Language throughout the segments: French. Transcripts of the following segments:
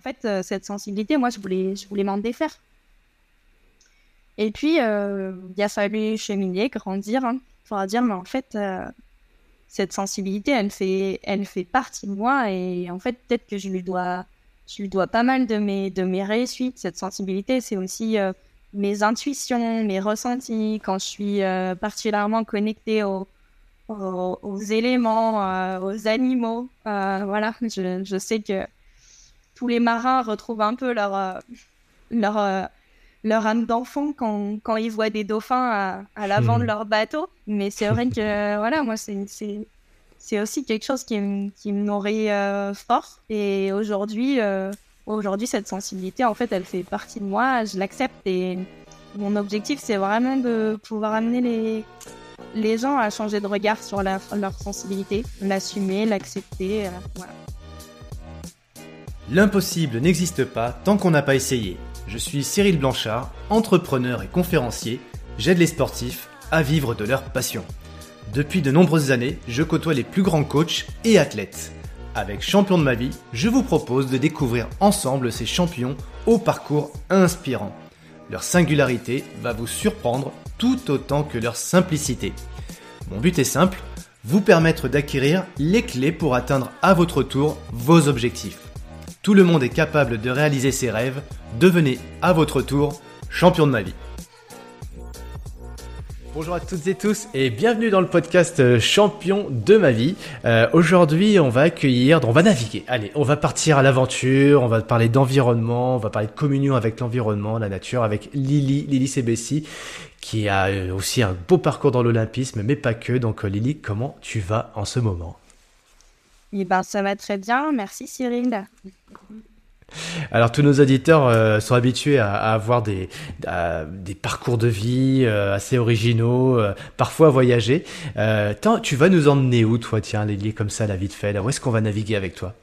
en fait, euh, cette sensibilité, moi, je voulais, je voulais m'en défaire. Et puis, euh, il a fallu cheminer, grandir, hein, pour dire, mais en fait, euh, cette sensibilité, elle fait, elle fait partie de moi, et en fait, peut-être que je lui dois, je lui dois pas mal de mes, de mes réussites. Cette sensibilité, c'est aussi mes intuitions, mes ressentis, quand je suis particulièrement connectée aux, aux, éléments, aux animaux. voilà, je, je sais que tous les marins retrouvent un peu leur, euh, leur, euh, leur âme d'enfant quand, quand, ils voient des dauphins à, l'avant de hmm. leur bateau. Mais c'est vrai que, voilà, moi, c'est, c'est, aussi quelque chose qui, me, qui me nourrit euh, fort. Et aujourd'hui, aujourd'hui, cette sensibilité, en fait, elle fait partie de moi. Je l'accepte et mon objectif, c'est vraiment de pouvoir amener les, les gens à changer de regard sur leur sensibilité, l'assumer, l'accepter. voilà. L'impossible n'existe pas tant qu'on n'a pas essayé. Je suis Cyril Blanchard, entrepreneur et conférencier. J'aide les sportifs à vivre de leur passion. Depuis de nombreuses années, je côtoie les plus grands coachs et athlètes. Avec Champion de ma vie, je vous propose de découvrir ensemble ces champions au parcours inspirant. Leur singularité va vous surprendre tout autant que leur simplicité. Mon but est simple, vous permettre d'acquérir les clés pour atteindre à votre tour vos objectifs. Tout le monde est capable de réaliser ses rêves. Devenez à votre tour champion de ma vie. Bonjour à toutes et tous et bienvenue dans le podcast euh, Champion de ma vie. Euh, aujourd'hui, on va accueillir, on va naviguer. Allez, on va partir à l'aventure, on va parler d'environnement, on va parler de communion avec l'environnement, la nature, avec Lily, Lily Sebessi, qui a euh, aussi un beau parcours dans l'olympisme, mais pas que. Donc Lily, comment tu vas en ce moment? Eh ben, ça va très bien. Merci Cyril. Alors tous nos auditeurs euh, sont habitués à, avoir des, des parcours de vie euh, assez originaux, euh, parfois voyager. tu vas nous emmener où toi, tiens, Lélie, comme ça, la vie de fait Où est-ce qu'on va naviguer avec toi?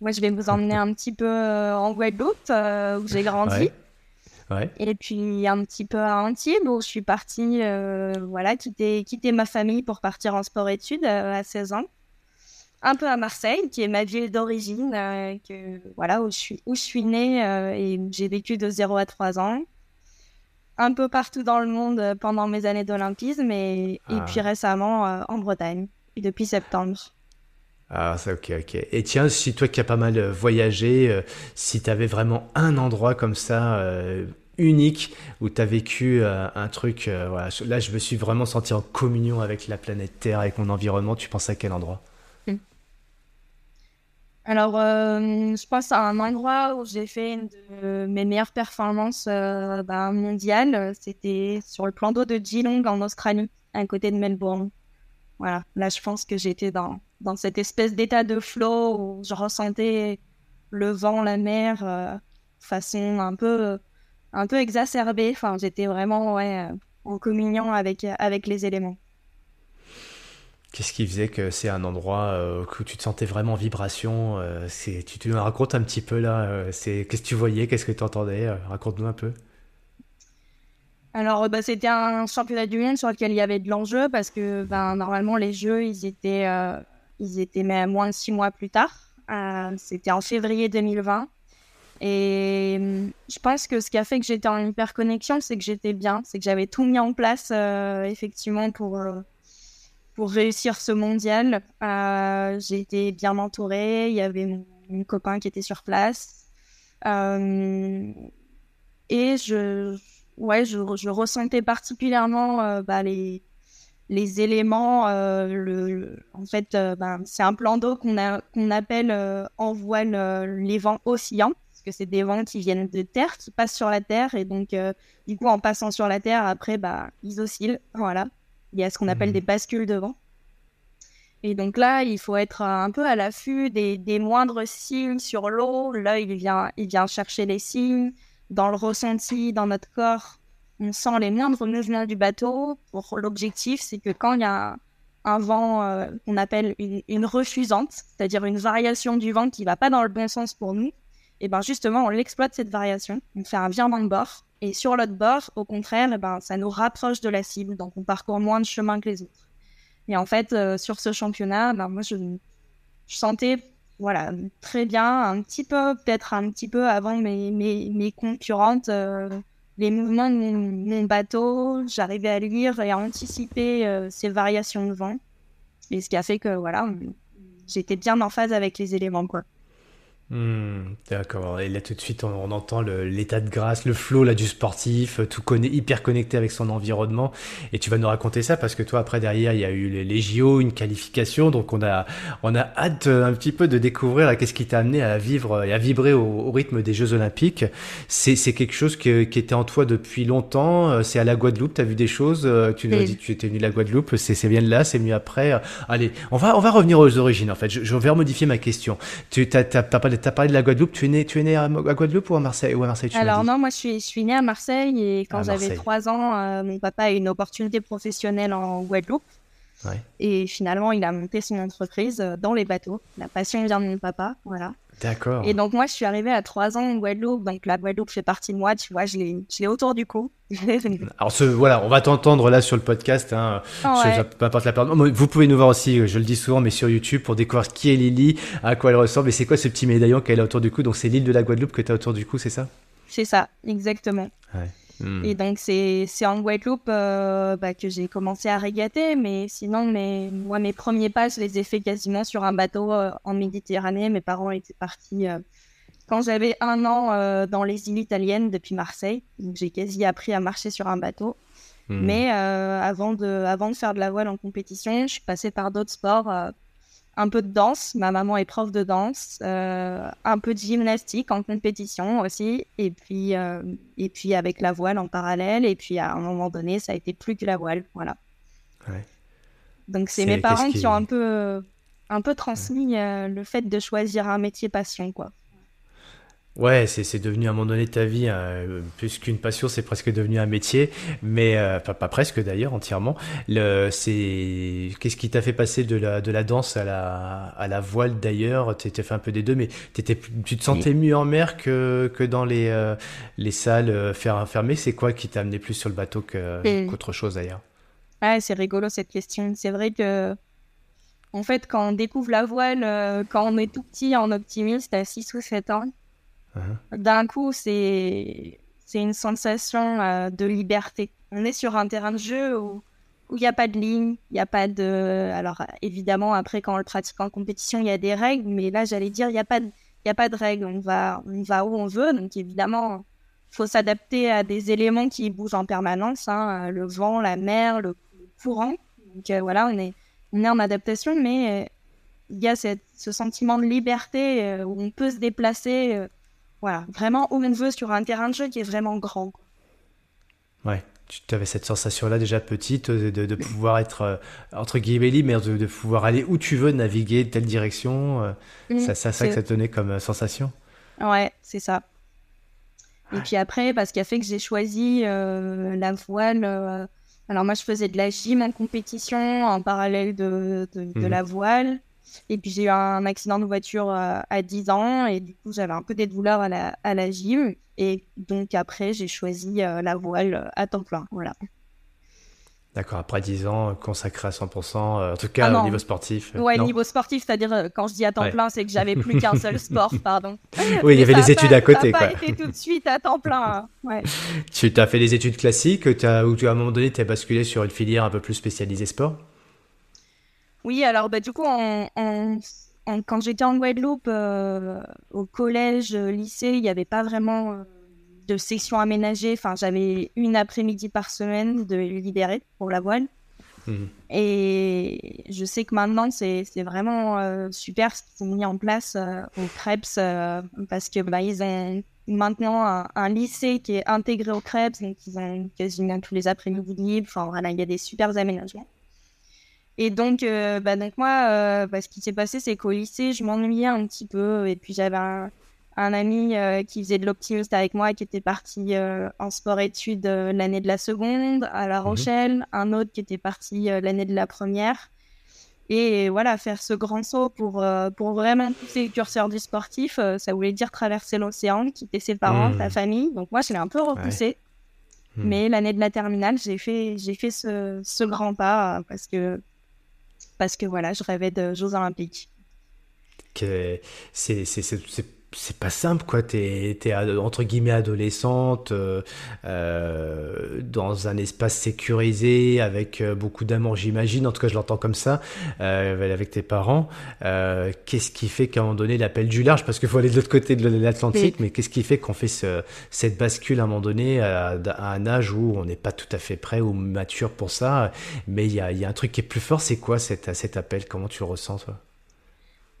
Moi, je vais vous emmener un petit peu en Guadeloupe, où j'ai grandi. Ouais. Et puis un petit peu à Antibes, où je suis partie, voilà, quitter, quitter ma famille pour partir en sport-études à 16 ans un peu à Marseille, qui est ma ville d'origine, euh, que, voilà, où je suis, où je suis née euh, et j'ai vécu de 0 à 3 ans. Un peu partout dans le monde euh, pendant mes années d'olympisme et, et ah. puis récemment en Bretagne, depuis septembre. Ah, ça, ok, ok. Et tiens, si toi qui as pas mal voyagé, si tu avais vraiment un endroit comme ça, unique, où tu as vécu un truc, voilà, là je me suis vraiment senti en communion avec la planète Terre, avec mon environnement, tu penses à quel endroit? Alors, euh, je pense à un endroit où j'ai fait une de mes meilleures performances euh, bah, mondiales. C'était sur le plan d'eau de Geelong en Australie, à côté de Melbourne. Voilà, là, je pense que j'étais dans, dans cette espèce d'état de flow où je ressentais le vent, la mer, euh, façon un peu, un peu exacerbée. Enfin, j'étais vraiment ouais, en communion avec, avec les éléments. Qu'est-ce qui faisait que c'est un endroit euh, où tu te sentais vraiment en vibration euh, tu, te racontes un petit peu là. Euh, qu'est-ce que tu voyais Qu'est-ce que tu entendais Raconte-nous un peu. Alors, bah, c'était un championnat du monde sur lequel il y avait de l'enjeu parce que ben, normalement, les jeux, ils étaient, ils étaient même moins de six mois plus tard. c'était en février 2020. Et je pense que ce qui a fait que j'étais en hyper connexion, c'est que j'étais bien, c'est que j'avais tout mis en place effectivement pour pour réussir ce mondial. Euh, j'ai été bien entourée. Il y avait mon, copain qui était sur place. Euh, et je, ouais, je, ressentais particulièrement euh, bah, les, les éléments. Le, en fait, bah, c'est un plan d'eau qu'on qu'on appelle en voile les vents oscillants. Parce que c'est des vents qui viennent de terre, qui passent sur la terre. Et donc, du coup, en passant sur la terre, après, bah, ils oscillent. Voilà. Il y a ce qu'on appelle mhm. des bascules de vent. Et donc là, il faut être un peu à l'affût des, moindres signes sur l'eau. L'œil il vient, il vient chercher les signes. Dans le ressenti, dans notre corps, on sent les moindres mouvements du bateau. Pour l'objectif, c'est que quand il y a un vent euh, qu'on appelle une, refusante, c'est-à-dire une variation du vent qui va pas dans le bon sens pour nous, et ben justement, on l'exploite cette variation. On fait un virement de bord. Et sur l'autre bord, au contraire, et ben, ça nous rapproche de la cible. Donc, on parcourt moins de chemin que les autres. Et en fait, euh, sur ce championnat, ben, moi, je, je, sentais voilà, très bien, un petit peu, peut-être un petit peu avant mes, mes, mes concurrentes, les mouvements de mon, bateau, j'arrivais à lire et à anticiper ces variations de vent. Et ce qui a fait que, voilà, j'étais bien en phase avec les éléments, quoi. Hmm, d'accord. Et là, tout de suite, on, entend l'état de grâce, le flow là du sportif, tout connaît, hyper connecté avec son environnement. Et tu vas nous raconter ça parce que toi, après derrière, il y a eu les, les JO, une qualification. Donc, on a, on a hâte euh, un petit peu de découvrir qu'est-ce qui t'a amené à vivre et à vibrer au, rythme des Jeux Olympiques. C'est, quelque chose qui était en toi depuis longtemps. Euh, c'est à la Guadeloupe. T'as vu des choses. Euh, tu nous as dit tu étais venu de la Guadeloupe. C'est, c'est bien de là. C'est mieux après. Allez, on va, on va revenir aux origines. En fait, je, je vais modifier ma question. Tu t'as, t'as tu as parlé de la Guadeloupe. Tu es né, tu es né à, Guadeloupe ou à Marseille, ou à Marseille Alors non, moi je suis, je suis né à Marseille et quand j'avais 3 ans, euh, mon papa a eu une opportunité professionnelle en Guadeloupe. Et finalement, il a monté son entreprise euh, dans les bateaux. La passion vient de mon papa, voilà. D'accord. Et donc, moi, je suis arrivée à 3 ans en Guadeloupe. Donc, la Guadeloupe fait partie de moi. Tu vois, je l'ai autour du cou. Alors, ce, voilà, on va t'entendre là sur le podcast. Hein, ouais. Peu importe la période. Vous pouvez nous voir aussi, je le dis souvent, mais sur YouTube pour découvrir qui est Lily, à quoi elle ressemble et c'est quoi ce petit médaillon qu'elle a autour du cou. Donc, c'est l'île de la Guadeloupe que tu as autour du cou, c'est ça? C'est ça, exactement. Ouais. Hmm. Et donc, c'est en Guadeloupe euh, bah, que j'ai commencé à régater. Mais sinon, mes, moi, mes premiers pas, je les ai fait quasiment sur un bateau euh, en Méditerranée. Mes parents étaient partis euh, quand j'avais un an dans les îles italiennes depuis Marseille. Donc, j'ai quasi appris à marcher sur un bateau. Hmm. Mais avant, de, avant de faire de la voile en compétition, je suis passée par d'autres sports un peu de danse. Ma maman est prof de danse, euh, un peu de gymnastique en compétition aussi, et puis, euh, et puis avec la voile en parallèle. Et puis à un moment donné, ça a été plus que la voile. Voilà. Donc c'est mes parents qui... ont un peu, un peu transmis euh, le fait de choisir un métier passion, quoi. Ouais, c'est devenu à un moment donné de ta vie, euh, plus qu'une passion, c'est presque devenu un métier, mais euh, pas, pas, presque d'ailleurs, entièrement. C'est qu'est-ce qui t'a fait passer de la, de la danse à la, à la voile d'ailleurs? Tu t'es fait un peu des deux, mais étais, tu te sentais mieux en mer que, que dans les, euh, les salles euh, fermées? C'est quoi qui t'a amené plus sur le bateau qu'autre chose d'ailleurs? Ouais, c'est rigolo cette question. C'est vrai que en fait, quand on découvre la voile, quand on est tout petit en optimiste à 6 ou 7 ans, Uh-huh. D'un coup, c'est une sensation euh, de liberté. On est sur un terrain de jeu où il n'y a pas de ligne, il n'y a pas de... Alors évidemment, après, quand on le pratique en compétition, il y a des règles, mais là, j'allais dire, il n'y a, pas de... a pas de règles. On va, on va où on veut, donc évidemment, il faut s'adapter à des éléments qui bougent en permanence, hein, le vent, la mer, le courant. Donc euh, voilà, on est, on est en adaptation, mais euh, il y a cette, ce sentiment de liberté où on peut se déplacer voilà, vraiment où on veut sur un terrain de jeu qui est vraiment grand. Ouais, tu avais cette sensation-là déjà petite de, de, pouvoir être euh, entre guillemets libre, mais de, pouvoir aller où tu veux, naviguer telle direction. Euh, mmh, ça, ça, ça que ça te donnait comme euh, sensation. Ouais, c'est ça. Et puis après, parce qu'il a fait que j'ai choisi la voile. alors moi, je faisais de la gym en compétition en parallèle de, de mmh. la voile. Et puis j'ai eu un accident de voiture euh, à 10 ans et du coup j'avais un peu des douleurs à la, à la gym. Et donc après j'ai choisi euh, la voile euh, à temps plein. Voilà. D'accord, après 10 ans consacré à 100%, en tout cas ah au niveau sportif. Ouais, niveau sportif, c'est-à-dire quand je dis à temps plein, c'est que j'avais plus qu'un seul sport, pardon. Oui, il y avait les études à côté. Ça n'a pas été tout de suite à temps plein. Hein. Ouais. Tu as fait les études classiques as, ou tu, à un moment donné tu as basculé sur une filière un peu plus spécialisée sport? Oui, alors bah, du coup, quand j'étais en Guadeloupe, euh, au collège, euh, lycée, il n'y avait pas vraiment euh, de section aménagée. Enfin, j'avais une après-midi par semaine de libérer pour la voile. Mhm. Et je sais que maintenant, c'est vraiment super ce qu'ils ont mis en place au CREPS parce que bah, ils ont maintenant un, lycée qui est intégré au CREPS, donc ils ont quasiment tous les après-midi libres. Enfin, voilà, il y a des super aménagements. Et donc, euh, bah, donc moi, euh, bah, ce qui s'est passé, c'est qu'au lycée, je m'ennuyais un petit peu. Et puis, j'avais un, ami euh, qui faisait de l'optimiste avec moi, qui était parti en sport-études l'année de la seconde à La mhm. Rochelle. Un autre qui était parti l'année de la première. Et voilà, faire ce grand saut pour, pour vraiment pousser le curseur du sportif, ça voulait dire traverser l'océan, quitter ses parents, sa mmh. famille. Donc moi, je l'ai un peu repoussé. Mmh. Mais l'année de la terminale, j'ai fait, j'ai fait ce, ce grand pas parce que parce que voilà, je rêvais de Jeux Olympiques. c'est c'est pas simple quoi. T'es es entre guillemets adolescente euh, euh, dans un espace sécurisé avec euh, beaucoup d'amour j'imagine. En tout cas je l'entends comme ça avec tes parents. Qu'est-ce qui fait qu'à un moment donné l'appel du large parce qu'il faut aller de l'autre côté de l'Atlantique mais qu'est-ce qui fait qu'on fait ce, cette bascule à un moment donné à, un âge où on n'est pas tout à fait prêt ou mature pour ça? Mais il y a, y a, un truc qui est plus fort c'est quoi cet, cet appel? Comment tu le ressens toi?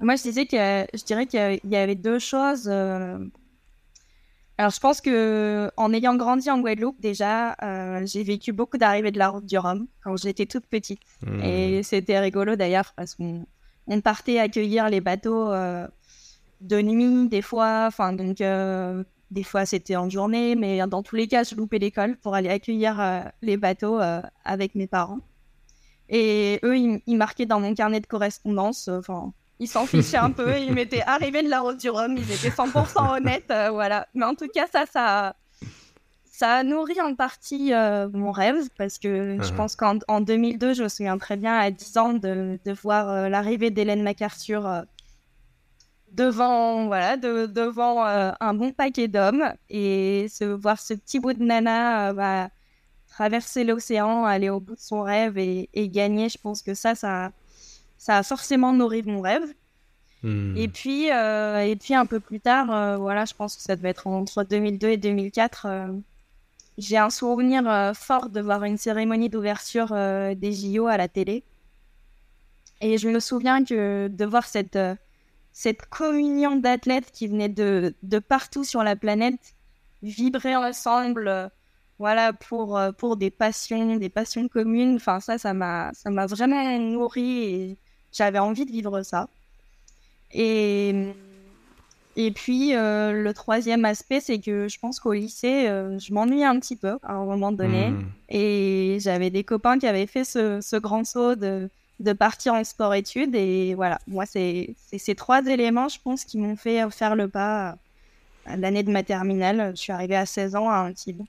Moi, je disais que je dirais qu'il y avait deux choses. Euh. Alors, je pense que en ayant grandi en Guadeloupe, déjà, euh, j'ai vécu beaucoup d'arrivées de la route du Rhum quand j'étais toute petite. Mmh. Et c'était rigolo d'ailleurs parce qu'on on partait accueillir les bateaux euh, de nuit, des fois. Enfin, donc, des fois, c'était en journée, mais dans tous les cas, je loupais l'école pour aller accueillir les bateaux avec mes parents. Et eux, ils, ils, marquaient dans mon carnet de correspondance. Enfin ils s'en fichaient un peu, ils m'étaient arrivés de la route du Rhum, ils étaient 100% honnêtes, euh, voilà. Mais en tout cas, ça, ça, ça a nourri en partie euh, mon rêve, parce que je uh-huh. pense qu'en 2002, je me souviens très bien, à 10 ans, de, de voir euh, l'arrivée d'Hélène MacArthur devant, voilà, de, devant un bon paquet d'hommes, et se, voir ce petit bout de nana bah, traverser l'océan, aller au bout de son rêve et, et gagner, je pense que ça, ça ça a forcément nourri mon rêve. Hmm. Et puis, euh, et puis un peu plus tard, euh, voilà, je pense que ça devait être entre 2002 et 2004. Euh, j'ai un souvenir fort de voir une cérémonie d'ouverture des JO à la télé. Et je me souviens que de voir cette, cette communion d'athlètes qui venaient de, de, partout sur la planète vibrer ensemble, voilà, pour, pour des passions, des passions communes. Enfin, ça, ça m'a, ça m'a vraiment nourri et j'avais envie de vivre ça. Et, et puis, euh, le troisième aspect, c'est que je pense qu'au lycée, euh, je m'ennuyais un petit peu à un moment donné. Hmm. Et j'avais des copains qui avaient fait ce, ce grand saut de, de, partir en sport-études. Et voilà, moi, c'est ces trois éléments, je pense, qui m'ont fait faire le pas à l'année de ma terminale. Je suis arrivée à 16 ans à Antibes.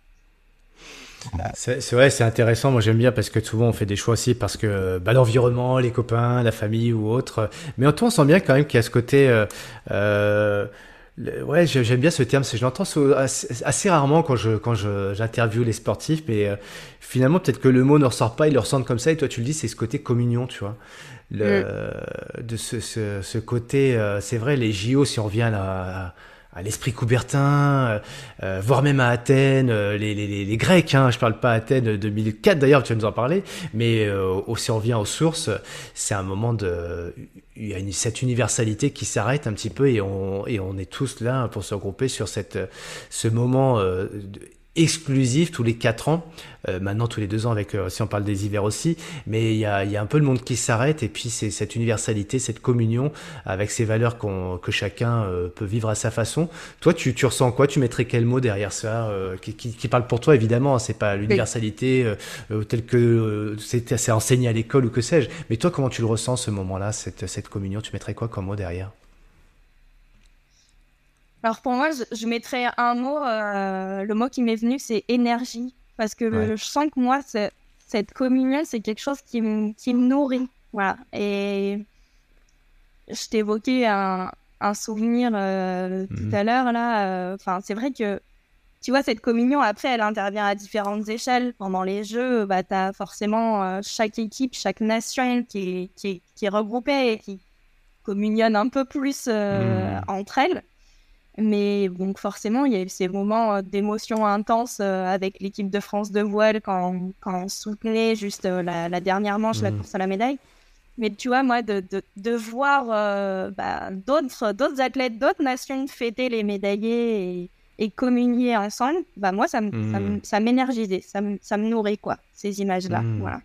C'est vrai, c'est intéressant. Moi, j'aime bien parce que souvent on fait des choix aussi parce que bah, l'environnement, les copains, la famille ou autre. Mais en tout, on sent bien quand même qu'il y a ce côté. Euh, euh ouais, j'aime bien ce terme. Je l'entends assez, rarement quand je quand j'interviewe les sportifs, mais euh, finalement peut-être que le mot ne ressort pas. Ils le ressentent comme ça. Et toi, tu le dis, c'est ce côté communion, tu vois. Le, mm. De ce, ce, ce côté, euh, c'est vrai, les JO, si on vient à à l'esprit coubertin, euh, euh, voire même à Athènes, euh, les, Grecs, hein, je parle pas Athènes 2004 d'ailleurs, tu vas nous en parler, mais si on revient aux sources, c'est un moment de... Il y a cette universalité qui s'arrête un petit peu et on, est tous là pour se regrouper sur ce moment exclusif tous les 4 ans, euh, maintenant tous les 2 ans avec euh, si on parle des hivers aussi, mais il y a, y a, un peu le monde qui s'arrête. Et puis c'est cette universalité, cette communion avec ces valeurs qu'on que chacun euh, peut vivre à sa façon. Toi, tu, tu ressens quoi? Tu mettrais quel mot derrière ça qui, qui, qui, parle pour toi évidemment hein, C'est pas l'universalité telle que c'est enseigné à l'école ou que sais-je, mais toi comment tu le ressens ce moment-là, cette, cette communion? Tu mettrais quoi comme mot derrière? Alors pour moi, je, mettrais un mot, euh, le mot qui m'est venu, c'est énergie. Parce que je sens que moi, cette communion, c'est quelque chose qui, me, qui nourrit. Voilà. Et je t'évoquais un, un souvenir euh, tout mhm. à l'heure, là. Euh, enfin, c'est vrai que, tu vois, cette communion, après, elle intervient à différentes échelles. Pendant les Jeux, bah, tu as forcément chaque équipe, chaque nation qui est, qui, est regroupée et qui communionne un peu plus mhm. entre elles. Mais donc forcément, il y a eu ces moments euh, d'émotion intense euh, avec l'équipe de France de voile quand, quand on soutenait juste euh, la, dernière manche, la mmh. course à la médaille. Mais tu vois, moi, de, de, de voir bah, d'autres, d'autres athlètes, d'autres nations fêter les médaillés et, et communier ensemble, bah, moi, ça, mmh. ça, m'énergisait, ça, ça, me nourrit, quoi, ces images-là. Mmh. Voilà.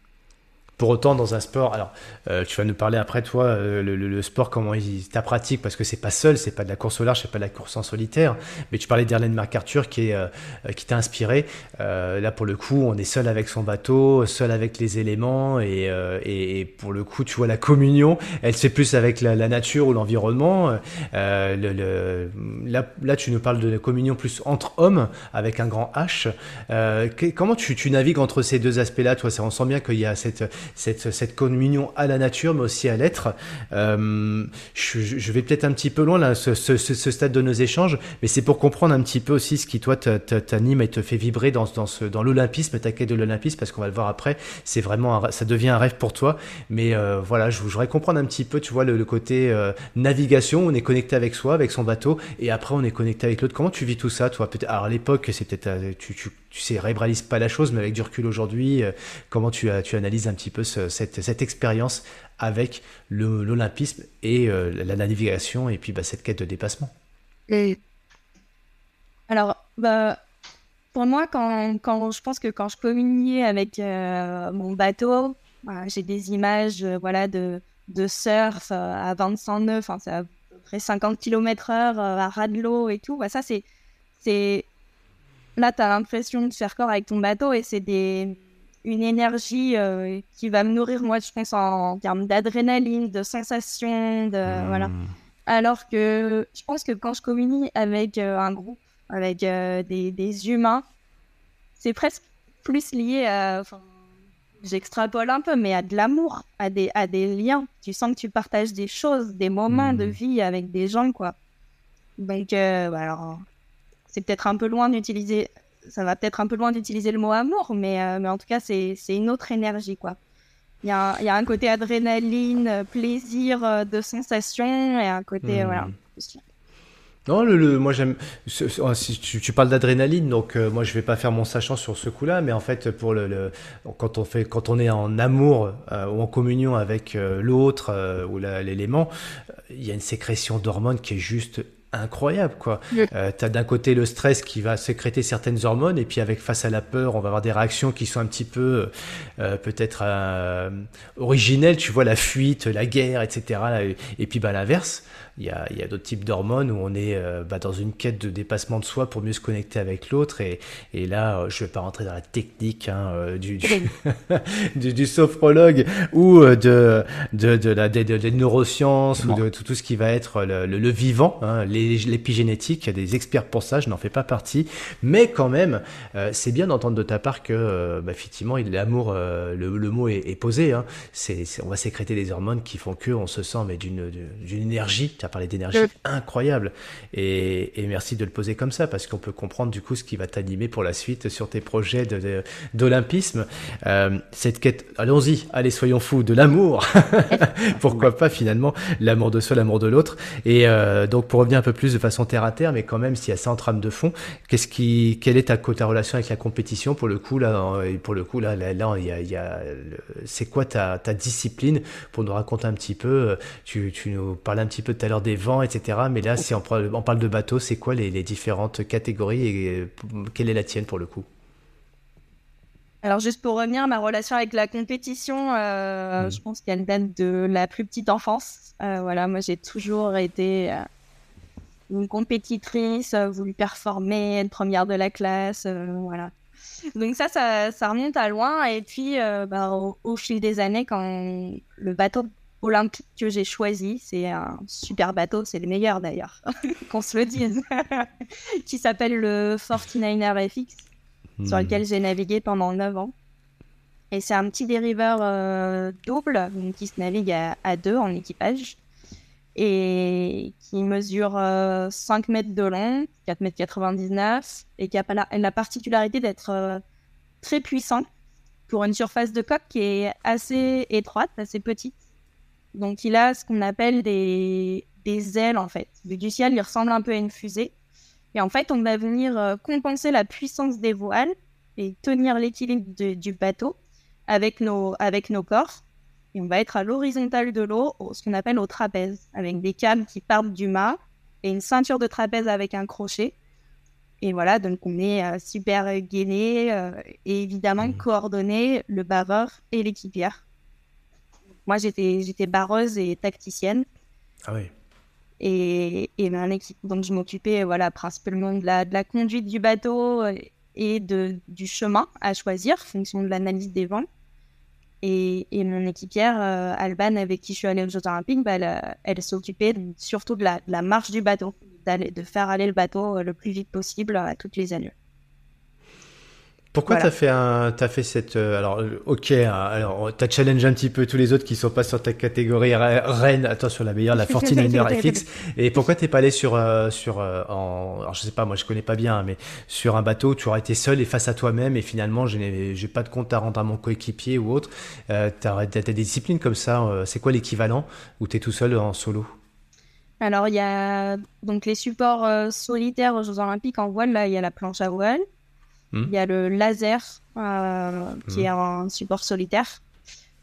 Pour autant, dans un sport, alors euh, tu vas nous parler après, toi, euh, le, sport, comment il, ta pratique, parce que c'est pas seul, c'est pas de la course au large, c'est pas de la course en solitaire, mais tu parlais d'Erlène MacArthur qui, est, euh, qui t'a inspiré. là, pour le coup, on est seul avec son bateau, seul avec les éléments, et, et, pour le coup, tu vois, la communion, elle se fait plus avec la, nature ou l'environnement. Le, là, là, tu nous parles de la communion plus entre hommes, avec un grand H. comment tu, tu navigues entre ces deux aspects-là, toi? On sent bien qu'il y a cette cette, communion à la nature, mais aussi à l'être. Euh, je, vais peut-être un petit peu loin là, ce, stade de nos échanges, mais c'est pour comprendre un petit peu aussi ce qui toi t'anime et te fait vibrer dans, l'olympisme, ta quête de l'olympisme, parce qu'on va le voir après. C'est vraiment, ça devient un rêve pour toi. Mais euh, voilà, je voudrais comprendre un petit peu, tu vois, le, côté euh, navigation. On est connecté avec soi, avec son bateau, et après on est connecté avec l'autre. Comment tu vis tout ça, toi? Alors à l'époque, peut-être tu, tu tu sais, rébralise pas la chose, mais avec du recul aujourd'hui, euh, comment tu, tu analyses un petit peu cette, cette expérience avec l'olympisme et euh, la navigation et puis bah, cette quête de dépassement? Alors, bah, pour moi, quand, quand, je pense que quand je communiais avec euh, mon bateau, bah, j'ai des images voilà, de, de surf à 25 nœuds, c'est à peu près 50 km/h à ras de l'eau et tout. Ça, c'est là, tu as l'impression de faire corps avec ton bateau et c'est des... une énergie euh, qui va me nourrir, moi, je pense, en, termes d'adrénaline, de sensations, de... Hmm. Voilà. Alors que je pense que quand je communie avec euh, un groupe, avec euh, des, des, humains, c'est presque plus lié à... J'extrapole un peu, mais à de l'amour, à des, à des liens. Tu sens que tu partages des choses, des moments de hmm. vie avec des gens, quoi. Donc, alors, c'est peut-être un peu loin d'utiliser, ça va peut-être un peu loin d'utiliser le mot amour, mais, euh, mais en tout cas, c'est une autre énergie, quoi. Il y, a, y a un côté adrénaline, plaisir euh, de sensation et un côté, hmm. voilà. Non, le, moi j'aime. Oh, si tu, parles d'adrénaline, donc euh, moi je vais pas faire mon sachant sur ce coup-là, mais en fait pour le, quand on fait quand on est en amour ou en communion avec l'autre ou l'élément, il y a une sécrétion d'hormones qui est juste incroyable quoi. Euh, tu as d'un côté le stress qui va sécréter certaines hormones et puis avec face à la peur, on va avoir des réactions qui sont un petit peu euh, peut-être euh, originelles, tu vois la fuite, la guerre, etc. Et puis bah l'inverse, il y a, y a d'autres types d'hormones où on est euh, bah, dans une quête de dépassement de soi pour mieux se connecter avec l'autre. Et, et, là, euh, je ne vais pas rentrer dans la technique hein, euh, du, du, du, sophrologue ou de, de, de la des neurosciences ou de tout, tout, ce qui va être le, le, vivant, hein, l'épigénétique. Il y a des experts pour ça, je n'en fais pas partie. Mais quand même, c'est bien d'entendre de ta part que, bah, effectivement, l'amour, le, le, mot est, est posé. Hein. C'est, on va sécréter des hormones qui font que on se sent mais d'une énergie tu as parlé d'énergie incroyable. Et, merci de le poser comme ça, parce qu'on peut comprendre du coup ce qui va t'animer pour la suite sur tes projets d'olympisme. De, euh, cette quête, allons-y, allez, soyons fous, de l'amour. Pourquoi pas finalement l'amour de soi, l'amour de l'autre. Et euh, donc pour revenir un peu plus de façon terre à terre, mais quand même, s'il y a ça en trame de fond, qu'est-ce qui, quelle est ta, ta relation avec la compétition pour le coup là, et pour le coup là, là, il y a, y a c'est quoi ta, ta discipline? Pour nous raconter un petit peu. Tu, tu nous parlais un petit peu tout à des vents, etc. Mais là, si on, parle de bateau, c'est quoi les, différentes catégories et euh, quelle est la tienne pour le coup? Alors juste pour revenir, ma relation avec la compétition, euh, hmm. je pense qu'elle date de la plus petite enfance. Euh, voilà, moi j'ai toujours été une compétitrice, voulu performer, être première de la classe, voilà. Donc ça, ça, remonte à loin. Et puis, bah, au, au, fil des années, quand le bateau olympique que j'ai choisi. C'est un super bateau, c'est le meilleur d'ailleurs, qu'on se le dise, qui s'appelle le 49er FX, sur hmm. lequel j'ai navigué pendant 9 ans. Et c'est un petit dériveur euh, double qui se navigue à, deux en équipage et qui mesure 5 euh, mètres de long, 4 mètres 99 et qui a la, la particularité d'être euh, très puissant pour une surface de coque qui est assez étroite, assez petite donc il a ce qu'on appelle des, des ailes en fait. Du ciel, il ressemble un peu à une fusée. Et en fait, on va venir euh, compenser la puissance des voiles et tenir l'équilibre du bateau avec nos, avec nos corps. Et on va être à l'horizontale de l'eau, ce qu'on appelle au trapèze, avec des câbles qui partent du mât et une ceinture de trapèze avec un crochet. Et voilà, donc on est euh, super gainé euh, et évidemment mmh. coordonné, le baveur et l'équipière. Moi, j'étais, j'étais barreuse et tacticienne. Ah oui. Et, et mon équipe, donc je m'occupais voilà, principalement de la, de la conduite du bateau et de, du chemin à choisir, fonction de l'analyse des vents. Et, et mon équipière, euh, Alban, avec qui je suis allée aux Jeux Olympiques, bah, elle, elle s'occupait surtout de la, de la, marche du bateau, de faire aller le bateau euh, le plus vite possible à toutes les allures. Pourquoi tu t'as fait un, t'as fait cette, euh, alors, euh, ok, hein, alors, t'as challenge un petit peu tous les autres qui sont pas sur ta catégorie reine, attention, la meilleure, la 49er FX. Et pourquoi t'es pas allé sur, euh, sur, en, alors je sais pas, moi je connais pas bien, hein, mais sur un bateau, tu aurais été seul et face à toi-même et finalement, je j'ai pas de compte à rendre à mon coéquipier ou autre. Euh, t'as, t'as des disciplines comme ça, c'est quoi l'équivalent où t'es tout seul en solo? Alors, il y a donc les supports solitaires aux Jeux Olympiques en voile. Là, il y a la planche à voile. Hmm. Il y a le laser, euh, qui hmm. est un support solitaire.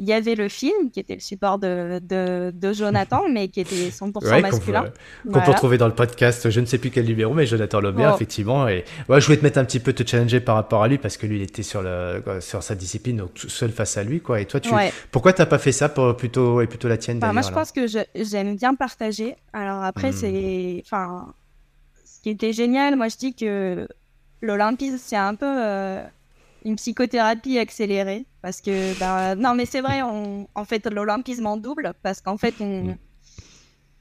Il y avait le film, qui était le support de, de, Jonathan, mais qui était 100% masculin. Qu'on peut retrouver dans le podcast, je ne sais plus quel numéro, mais Jonathan Lobert, effectivement. Et ouais, je voulais te mettre un petit peu, te challenger par rapport à lui, parce que lui, il était sur, le, sur sa discipline, donc seul face à lui. Quoi. Et toi, tu, pourquoi tu n'as pas fait ça pour plutôt, et plutôt la tienne Moi, je pense que j'aime bien partager. Alors après, hmm. c'est. Enfin, ce qui était génial, moi, je dis que l'olympisme, c'est un peu euh, une psychothérapie accélérée. Parce que, bah, non, mais c'est vrai, on, en fait, l'olympisme en double, parce qu'en fait, on, mm.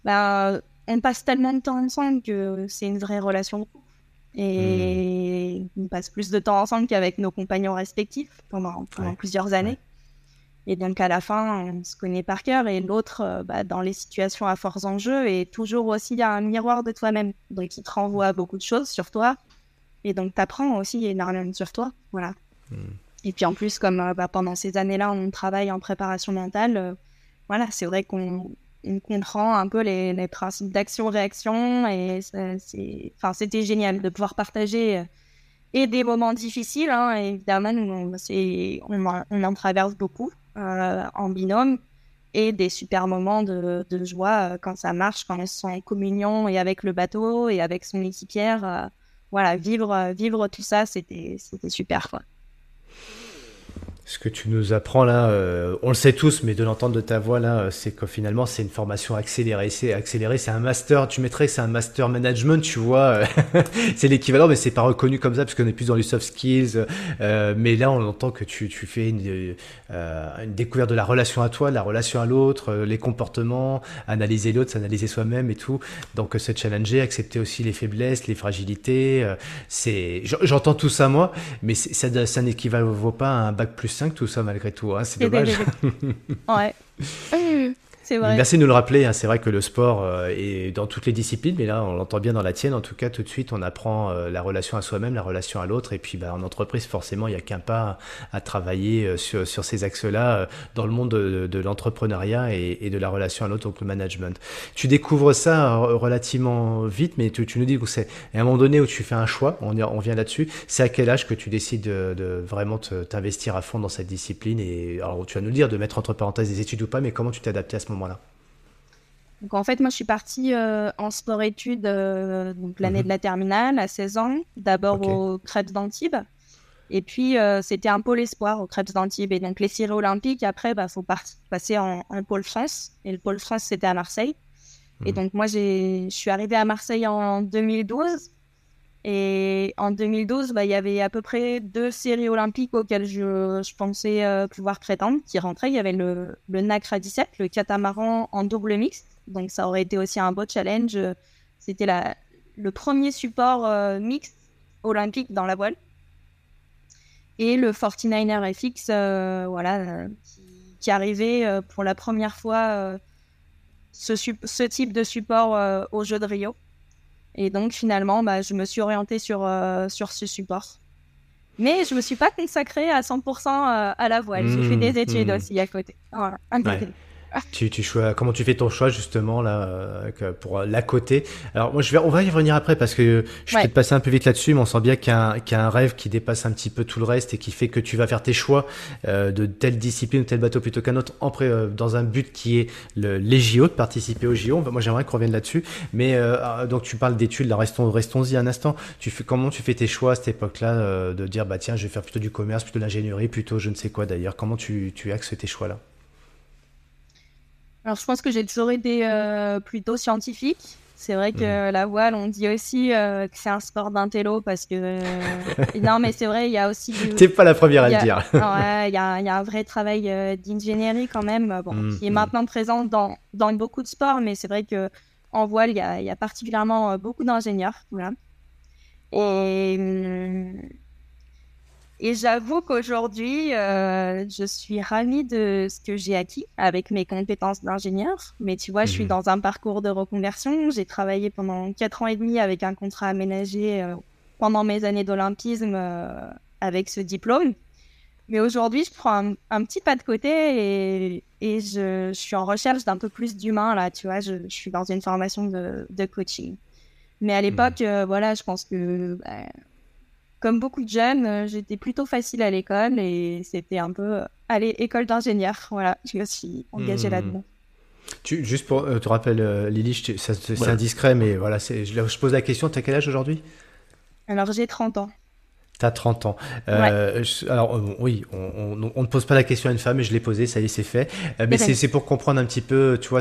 bah, on passe tellement de temps ensemble que c'est une vraie relation. Et mm. on passe plus de temps ensemble qu'avec nos compagnons respectifs pendant, plusieurs années. Et donc à la fin, on se connaît par cœur et l'autre, euh, bah, dans les situations à force enjeu, est toujours aussi un miroir de toi-même. Donc il te renvoie beaucoup de choses sur toi et donc, tu apprends aussi énormément sur toi. Voilà. Hmm. Et puis en plus, comme euh, bah, pendant ces années-là, on travaille en préparation mentale, euh, voilà, c'est vrai qu'on comprend un peu les, les principes d'action-réaction. Et c'était génial de pouvoir partager euh, et des moments difficiles. Hein, évidemment, on, on, on, en traverse beaucoup en binôme. Et des super moments de, de joie quand ça marche, quand on se sent en communion et avec le bateau et avec son équipière voilà, vivre, euh, vivre tout ça, c'était super. Quoi ce que tu nous apprends là, euh, on le sait tous, mais de l'entendre de ta voix là, euh, c'est que finalement c'est une formation accélérée. C'est accéléré, c'est un master. Tu mettrais c'est un master management, tu vois. c'est l'équivalent, mais c'est pas reconnu comme ça parce qu'on est plus dans les soft skills. Euh, mais là, on entend que tu, tu fais une, une, découverte de la relation à toi, de la relation à l'autre, les comportements, analyser l'autre, s'analyser soi-même et tout. Donc se challenger, accepter aussi les faiblesses, les fragilités. c'est, j'entends tout ça moi, mais ça, ça n'équivaut pas à un bac plus tout ça malgré tout. Hein, c'est dommage. ouais. Merci de nous le rappeler. Hein. C'est vrai que le sport euh, est dans toutes les disciplines, mais là, on l'entend bien dans la tienne. En tout cas, tout de suite, on apprend euh, la relation à soi-même, la relation à l'autre. Et puis, bah, en entreprise, forcément, il n'y a qu'un pas à travailler euh, sur, ces axes-là dans le monde de, l'entrepreneuriat et, de la relation à l'autre, donc le management. Tu découvres ça relativement vite, mais tu, nous dis que c'est à un moment donné où tu fais un choix, on, vient là-dessus. C'est à quel âge que tu décides de, de vraiment t'investir à fond dans cette discipline? Et alors, tu vas nous dire de mettre entre parenthèses des études ou pas, mais comment tu t'es adapté à ce moment là Donc en fait, moi je suis partie euh, en sport-études euh, donc l'année mhm. de la terminale à 16 ans, d'abord au Crêpes d'Antibes. Et puis euh, c'était un pôle espoir au Crêpes d'Antibes. Et donc les séries olympiques, après, il bah, faut passer en, pôle France. Et le pôle France, c'était à Marseille. Et mhm. donc moi, je suis arrivée à Marseille en 2012. Et en 2012, bah, il y avait à peu près deux séries olympiques auxquelles je, pensais euh, pouvoir prétendre qui rentraient. Il y avait le, le NACRA 17, le catamaran en double mixte. Donc ça aurait été aussi un beau challenge. C'était le premier support euh, mixte olympique dans la voile. Et le 49er FX, euh, voilà, qui, arrivait pour la première fois ce, type de support aux Jeux de Rio. Et donc finalement, bah, je me suis orientée sur, euh, sur ce support. Mais je ne me suis pas consacrée à 100% euh, à la voile. J'ai fait mmh, des études mmh. aussi à côté. Voilà, tu, tu choix, comment tu fais ton choix justement là euh, pour l'à côté? Alors moi je vais, on va y revenir après parce que je vais peut-être passer un peu vite là-dessus, mais on sent bien qu'il y, a un rêve qui dépasse un petit peu tout le reste et qui fait que tu vas faire tes choix euh, de telle discipline ou tel bateau plutôt qu'un autre, en pré, euh, dans un but qui est le, les JO, de participer aux JO. Moi j'aimerais qu'on revienne là-dessus, mais euh, donc tu parles d'études, là restons restons-y un instant. Tu fais comment tu fais tes choix à cette époque-là euh, de dire bah tiens je vais faire plutôt du commerce, plutôt de l'ingénierie, plutôt je ne sais quoi d'ailleurs. Comment tu tu axes tes choix là alors, je pense que j'ai toujours été euh, plutôt scientifique. C'est vrai que mhm. la voile, on dit aussi euh, que c'est un sport d'intello parce que. Euh, non, mais c'est vrai, il y a aussi. Tu T'es pas la première à le dire. ouais, il y a, y a, un vrai travail d'ingénierie quand même, bon, mhm, qui est maintenant présent dans, dans beaucoup de sports, mais c'est vrai que en voile, il y a, y a, particulièrement beaucoup d'ingénieurs. Voilà. Et. Et j'avoue qu'aujourd'hui, euh, je suis ravie de ce que j'ai acquis avec mes compétences d'ingénieur. Mais tu vois, je suis mhm. dans un parcours de reconversion. J'ai travaillé pendant quatre ans et demi avec un contrat aménagé euh, pendant mes années d'olympisme euh, avec ce diplôme. Mais aujourd'hui, je prends un, petit pas de côté et, et je, je, suis en recherche d'un peu plus d'humain là. Tu vois, je, je, suis dans une formation de, de coaching. Mais à l'époque, mhm. voilà, je pense que bah, comme beaucoup de jeunes, euh, j'étais plutôt facile à l'école et c'était un peu, euh, allez, école d'ingénieur. Voilà, je me suis engagée hmm. là-dedans. Tu, juste pour euh, te rappeler, Lily, c'est indiscret, mais voilà, je, je pose la question, tu as quel âge aujourd'hui? Alors j'ai 30 ans. T'as 30 ans. Euh, alors euh, oui, on, ne pose pas la question à une femme, et je l'ai posée, ça y est, c'est fait. Euh, mais c'est pour comprendre un petit peu, tu vois,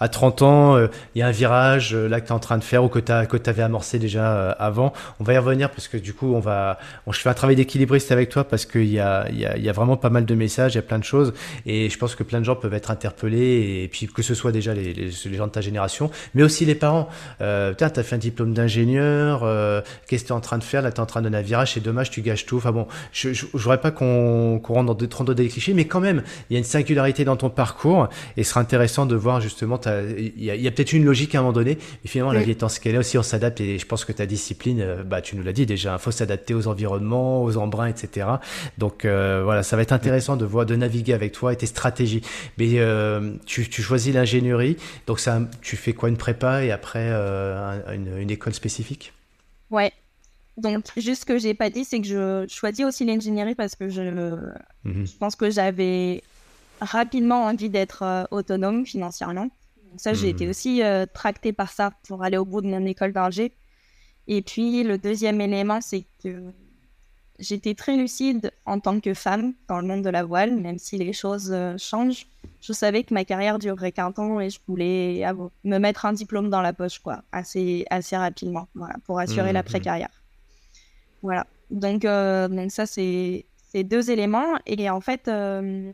à 30 ans, il y a un virage là que tu es en train de faire ou que tu avais amorcé déjà avant. On va y revenir parce que du coup, on va, je fais un travail d'équilibriste avec toi parce qu'il y a, y, a, y a vraiment pas mal de messages, il y a plein de choses et je pense que plein de gens peuvent être interpellés et puis que ce soit déjà les, les, gens de ta génération, mais aussi les parents. Euh, tu as fait un diplôme d'ingénieur, qu'est-ce que tu es en train de faire? Là, tu es en train de naviguer virage, c'est dommage, tu gâches tout. Enfin bon, je ne voudrais pas qu'on rentre dans des, trop des clichés, mais quand même, il y a une singularité dans ton parcours et ce sera intéressant de voir justement, il y a, peut-être une logique à un moment donné, mais finalement, la vie étant ce qu'elle est aussi, on s'adapte et je pense que ta discipline, euh, bah, tu nous l'as dit déjà, il faut s'adapter aux environnements, aux embruns, etc. Donc euh, voilà, ça va être intéressant de voir, de naviguer avec toi et tes stratégies. Mais euh, tu, choisis l'ingénierie, donc ça, tu fais quoi une prépa et après une, une école spécifique? Ouais, donc, juste ce que j'ai pas dit, c'est que je choisis aussi l'ingénierie parce que je, mhm. je pense que j'avais rapidement envie d'être euh, autonome financièrement. Donc ça, j'ai été mhm. aussi euh, tractée par ça pour aller au bout de mon école d'ingé. Et puis, le deuxième élément, c'est que j'étais très lucide en tant que femme dans le monde de la voile, même si les choses euh, changent. Je savais que ma carrière durerait qu'un temps et je voulais me mettre un diplôme dans la poche, quoi, assez, assez rapidement, voilà, pour assurer la l'après-carrière. Voilà. Donc, euh, donc ça, c'est deux éléments. Et en fait, euh,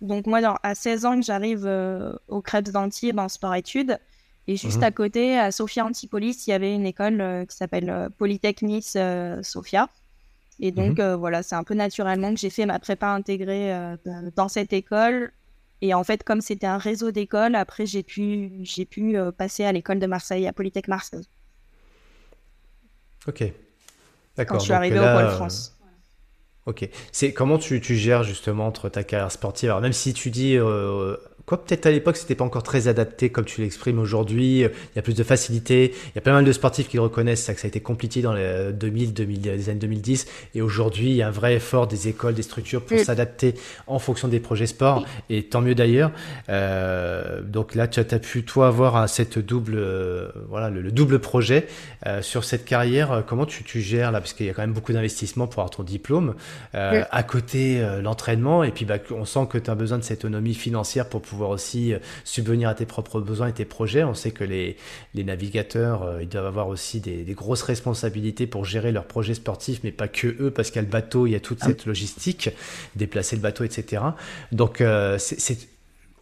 donc moi, à 16 ans, j'arrive euh, au Crêpes d'Antibes en sport-études. Et juste mhm. à côté, à Sophia Antipolis, il y avait une école qui s'appelle Polytechnique Sophia. Et donc, mhm. voilà, c'est un peu naturellement que j'ai fait ma prépa intégrée dans cette école. Et en fait, comme c'était un réseau d'écoles, après, j'ai pu, j'ai pu passer à l'école de Marseille, à Polytech Marseille. Ok quand je suis arrivé au Pôle France. Ok. C'est comment tu, tu, gères justement entre ta carrière sportive? Alors même si tu dis euh, Quoi, peut-être à l'époque, c'était pas encore très adapté comme tu l'exprimes aujourd'hui. Il y a plus de facilité. Il y a pas mal de sportifs qui le reconnaissent, ça, que ça a été compliqué dans les 2000, 2000 les années 2010. Et aujourd'hui, il y a un vrai effort des écoles, des structures pour s'adapter en fonction des projets sport. Et tant mieux d'ailleurs. Euh, donc là, tu as, pu, toi, avoir cette double, euh, voilà, le, double projet euh, sur cette carrière. Comment tu, tu gères là? Parce qu'il y a quand même beaucoup d'investissements pour avoir ton diplôme. À côté, l'entraînement. Et puis, bah, on sent que tu as besoin de cette autonomie financière pour pouvoir pouvoir aussi euh, subvenir à tes propres besoins et tes projets. On sait que les, les navigateurs, euh, ils doivent avoir aussi des, grosses responsabilités pour gérer leurs projets sportifs, mais pas que eux, parce qu'il y a le bateau, il y a toute cette logistique, déplacer le bateau, etc. Donc, euh, c'est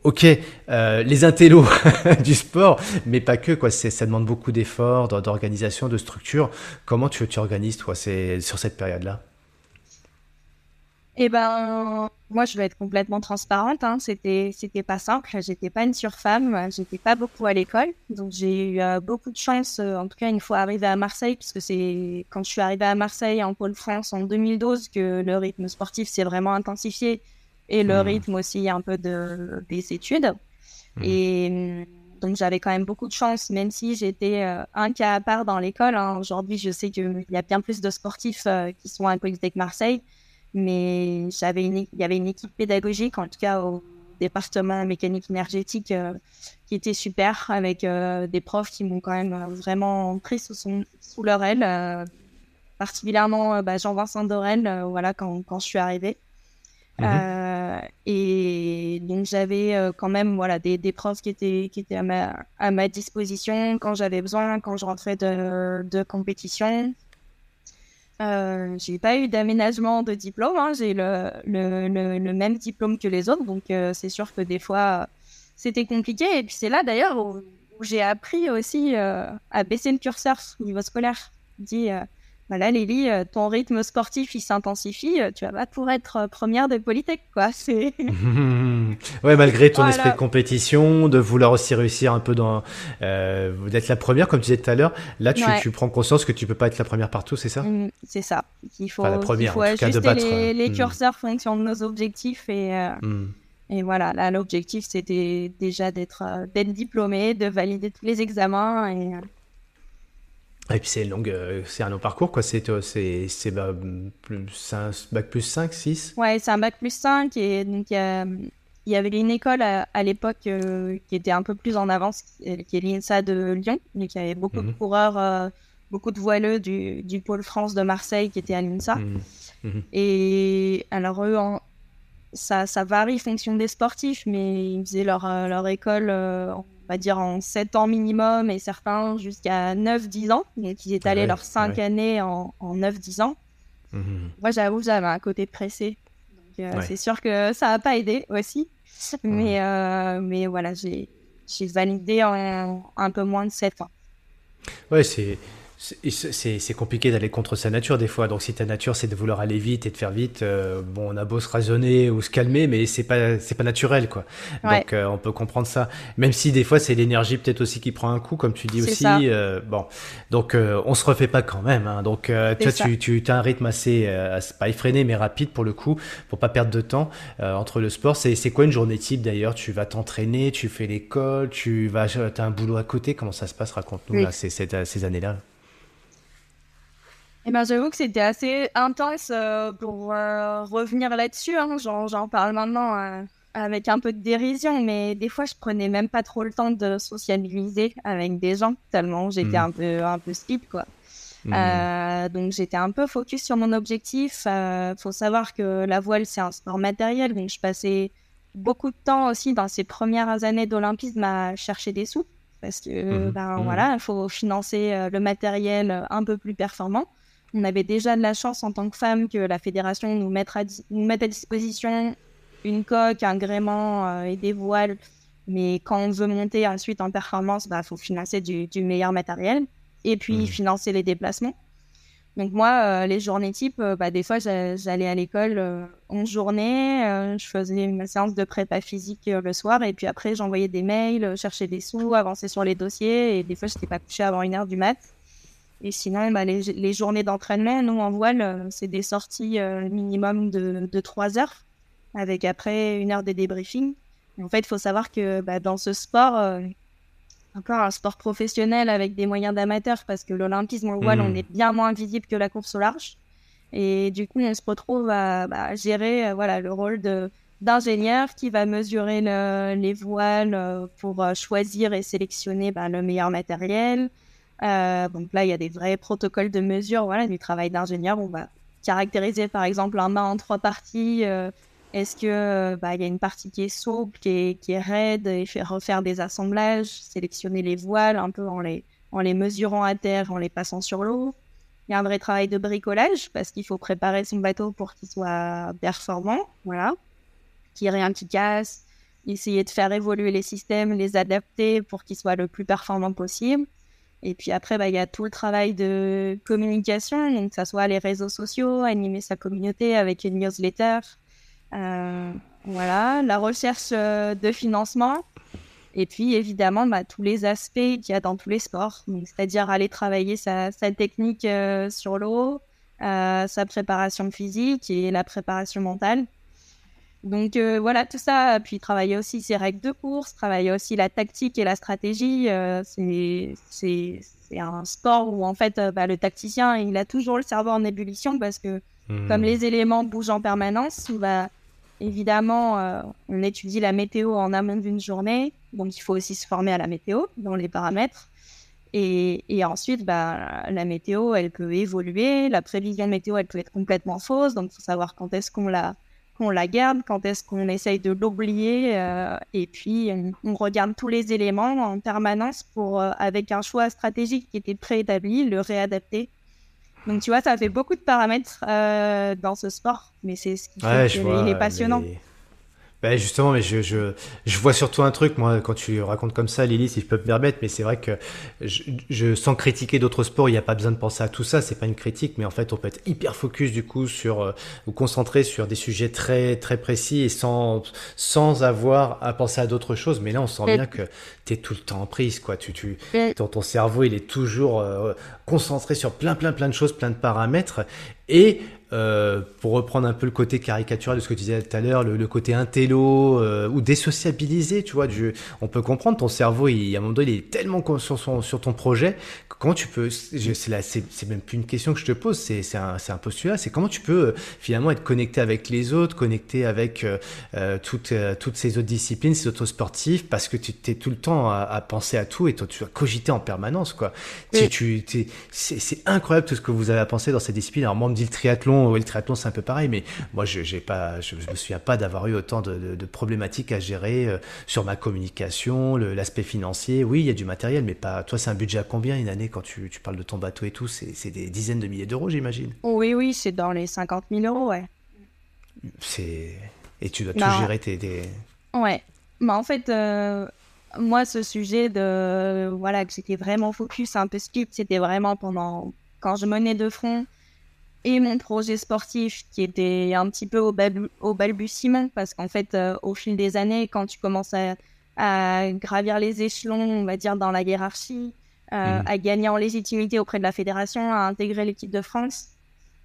ok, les intellos du sport, mais pas que, quoi. Ça demande beaucoup d'efforts, d'organisation, de structure. Comment tu, tu organises, toi, sur cette période-là? Eh ben, moi, je vais être complètement transparente. Hein. C'était, c'était pas simple. J'étais pas une surfemme. J'étais pas beaucoup à l'école. Donc, j'ai eu euh, beaucoup de chance, euh, en tout cas, une fois arrivée à Marseille, puisque c'est quand je suis arrivée à Marseille en Pôle France en 2012 que le rythme sportif s'est vraiment intensifié et le mmh. rythme aussi un peu de, des études. Mmh. Et donc, j'avais quand même beaucoup de chance, même si j'étais euh, un cas à part dans l'école. Hein. Aujourd'hui, je sais qu'il y a bien plus de sportifs qui sont à Polytech Marseille mais j'avais il y avait une équipe pédagogique, en tout cas au département mécanique énergétique, euh, qui était super, avec euh, des profs qui m'ont quand même euh, vraiment pris sous, son, sous leur aile, particulièrement bah, Jean-Vincent Dorel, voilà, quand, quand, je suis arrivée. Mhm. et donc j'avais quand même voilà des, des, profs qui étaient qui étaient à ma, à ma disposition quand j'avais besoin quand je rentrais de, de compétition euh, j'ai pas eu d'aménagement de diplôme, hein. j'ai le, le, le, même diplôme que les autres, donc euh, c'est sûr que des fois c'était compliqué. Et puis c'est là d'ailleurs où, j'ai appris aussi euh, à baisser le curseur au niveau scolaire. Dit, euh, voilà, Lily, euh, ton rythme sportif, il s'intensifie, euh, tu vas pas pour être euh, première de Polytech, quoi. C'est... ouais, malgré ton esprit de compétition, de vouloir aussi réussir un peu dans, d'être la première, comme tu disais tout à l'heure, là, tu, prends conscience que tu peux pas être la première partout, c'est ça? Mmh, C'est ça. Il faut, la première, faut ajuster les, les, mmh. curseurs fonction de nos objectifs et, mmh. et voilà, là, l'objectif, c'était déjà d'être, d'être diplômé, de valider tous les examens et et puis c'est longue, euh, c'est un long parcours, quoi. C'est, euh, c'est, bah, un bac plus 5, 6 Ouais, c'est un bac plus 5. Et donc, il y, avait une école à, l'époque euh, qui était un peu plus en avance, qui est l'INSA de Lyon. Donc, il y avait beaucoup de mhm. coureurs, beaucoup de voileux du, du, pôle France de Marseille qui étaient à l'INSA. Mhm. Mhm. Et alors, eux, ça, ça varie fonction des sportifs, mais ils faisaient leur, leur école on va dire en 7 ans minimum et certains jusqu'à 9-10 ans. Donc ils étalaient leurs 5 années en, 9-10 ans. Mhm. Moi j'avoue, j'avais un côté pressé. Donc euh, c'est sûr que ça n'a pas aidé aussi. Mais, euh, mais voilà, j'ai validé en un peu moins de 7 ans. Ouais, c'est c'est compliqué d'aller contre sa nature des fois. Donc si ta nature c'est de vouloir aller vite et de faire vite, euh, bon on a beau se raisonner ou se calmer, mais c'est pas c'est pas naturel quoi. Donc euh, on peut comprendre ça. Même si des fois c'est l'énergie peut-être aussi qui prend un coup, comme tu dis aussi. Euh, bon, donc on se refait pas quand même. Hein. Donc tu, tu tu as un rythme assez, pas effréné mais rapide pour le coup, pour pas perdre de temps entre le sport. C'est c'est quoi une journée type d'ailleurs? Tu vas t'entraîner, tu fais l'école, tu vas as un boulot à côté? Comment ça se passe? Raconte-nous ces, ces années là. Eh ben, j'avoue que c'était assez intense euh, pour euh, revenir là-dessus. Hein. J'en parle maintenant euh, avec un peu de dérision, mais des fois, je prenais même pas trop le temps de sociabiliser avec des gens, tellement j'étais mmh. un peu un peu slip, quoi. Mmh. donc j'étais un peu focus sur mon objectif. Il faut savoir que la voile c'est un sport matériel, donc je passais beaucoup de temps aussi dans ces premières années d'olympisme à chercher des sous parce que mmh. ben voilà, il faut financer le matériel un peu plus performant. On avait déjà de la chance en tant que femme que la fédération nous mette à, nous mette à disposition une coque, un gréement euh, et des voiles. Mais quand on veut monter ensuite en performance, il bah, faut financer du, meilleur matériel et puis mmh. financer les déplacements. Donc moi, euh, les journées type, euh, bah, des fois, j'allais à l'école en journée, je faisais ma séance de prépa physique le soir, et puis après, j'envoyais des mails, cherchais des sous, avançais sur les dossiers, et des fois, je n'étais pas couchée avant une heure du mat. Et sinon, bah, les, journées d'entraînement, nous, en voile, euh, c'est des sorties euh, minimum de, de 3 heures, avec après une heure de débriefing. En fait, il faut savoir que bah, dans ce sport, euh, encore un sport professionnel avec des moyens d'amateurs, parce que l'olympisme en voile, on mmh. est bien moins visible que la course au large. Et du coup, on se retrouve à bah, gérer voilà, le rôle de, d'ingénieur qui va mesurer les voiles pour choisir et sélectionner bah, le meilleur matériel, euh, donc là, il y a des vrais protocoles de mesure, voilà, du travail d'ingénieur. On va caractériser par exemple un mât en trois parties. Euh, est-ce que euh, bah, y a une partie qui est souple, qui est, qui est raide, et faire refaire des assemblages, sélectionner les voiles un peu en les, en les mesurant à terre, en les passant sur l'eau. Il y a un vrai travail de bricolage parce qu'il faut préparer son bateau pour qu'il soit performant, voilà, qu'il n'y ait rien qui casse, essayer de faire évoluer les systèmes, les adapter pour qu'ils soient le plus performants possible. Et puis après, bah, il y a tout le travail de communication, donc que ce soit les réseaux sociaux, animer sa communauté avec une newsletter, euh, voilà, la recherche euh, de financement, et puis évidemment bah, tous les aspects qu'il y a dans tous les sports, c'est-à-dire aller travailler sa, technique euh, sur l'eau, sa préparation physique et la préparation mentale. Donc euh, voilà, tout ça, puis travailler aussi ses règles de course, travailler aussi la tactique et la stratégie. Euh, c'est un sport où en fait euh, bah, le tacticien, il a toujours le cerveau en ébullition parce que hmm. comme les éléments bougent en permanence, bah, évidemment, on étudie la météo en amont d'une journée, donc il faut aussi se former à la météo dans les paramètres. Et, et, ensuite, bah, la météo, elle peut évoluer. La prévision météo, elle peut être complètement fausse. Donc, il faut savoir quand est-ce qu'on la, qu'on la garde, quand est-ce qu'on essaye de l'oublier. Euh, et puis, on, regarde tous les éléments en permanence pour, euh, avec un choix stratégique qui était préétabli, le réadapter. Donc, tu vois, ça fait beaucoup de paramètres euh, dans ce sport, mais c'est ce qui fait qu'il est passionnant. Bah justement, mais je, je, je, vois surtout un truc, moi, quand tu racontes comme ça, Lily, si je peux me permettre, mais c'est vrai que je, je, sans critiquer d'autres sports, il n'y a pas besoin de penser à tout ça, c'est pas une critique, mais en fait, on peut être hyper focus du coup sur, euh, ou concentré sur des sujets très, très précis et sans, sans avoir à penser à d'autres choses. Mais là, on sent bien que tu es tout le temps en prise, quoi. Tu, tu, ton, ton cerveau, il est toujours euh, concentré sur plein, plein, plein de choses, plein de paramètres. Et euh, pour reprendre un peu le côté caricatural de ce que tu disais tout à l'heure, le, côté intello euh, ou désociabilisé, tu vois, du, on peut comprendre ton cerveau, il, à un moment donné, il est tellement sur, son, sur ton projet, comment tu peux, c'est même plus une question que je te pose, c'est un, un, postulat, c'est comment tu peux euh, finalement être connecté avec les autres, connecté avec toutes, toutes ces autres disciplines, ces autres sportifs, parce que tu es tout le temps à, penser à tout et toi, tu vas cogiter en permanence, quoi. Tu, c'est incroyable tout ce que vous avez à penser dans cette discipline. Alors moi, on me dit le triathlon, le triathlon, c'est un peu pareil, mais moi, je ne pas, je, me souviens pas d'avoir eu autant de, problématiques à gérer euh, sur ma communication, l'aspect financier. Oui, il y a du matériel, mais pas. Toi, c'est un budget à combien une année quand tu, parles de ton bateau et tout? C'est des dizaines de milliers d'euros, j'imagine. Oui, oui, c'est dans les 50 000 euros, ouais. C'est et tu dois tout gérer tes, tes... Ouais. Mais en fait. Euh, moi, ce sujet de voilà que j'étais vraiment focus, un peu skip, c'était vraiment pendant quand je menais de front et mon projet sportif qui était un petit peu au, au balbutiement parce qu'en fait, euh, au fil des années, quand tu commences à, gravir les échelons, on va dire, dans la hiérarchie, euh, mmh. à gagner en légitimité auprès de la fédération, à intégrer l'équipe de France,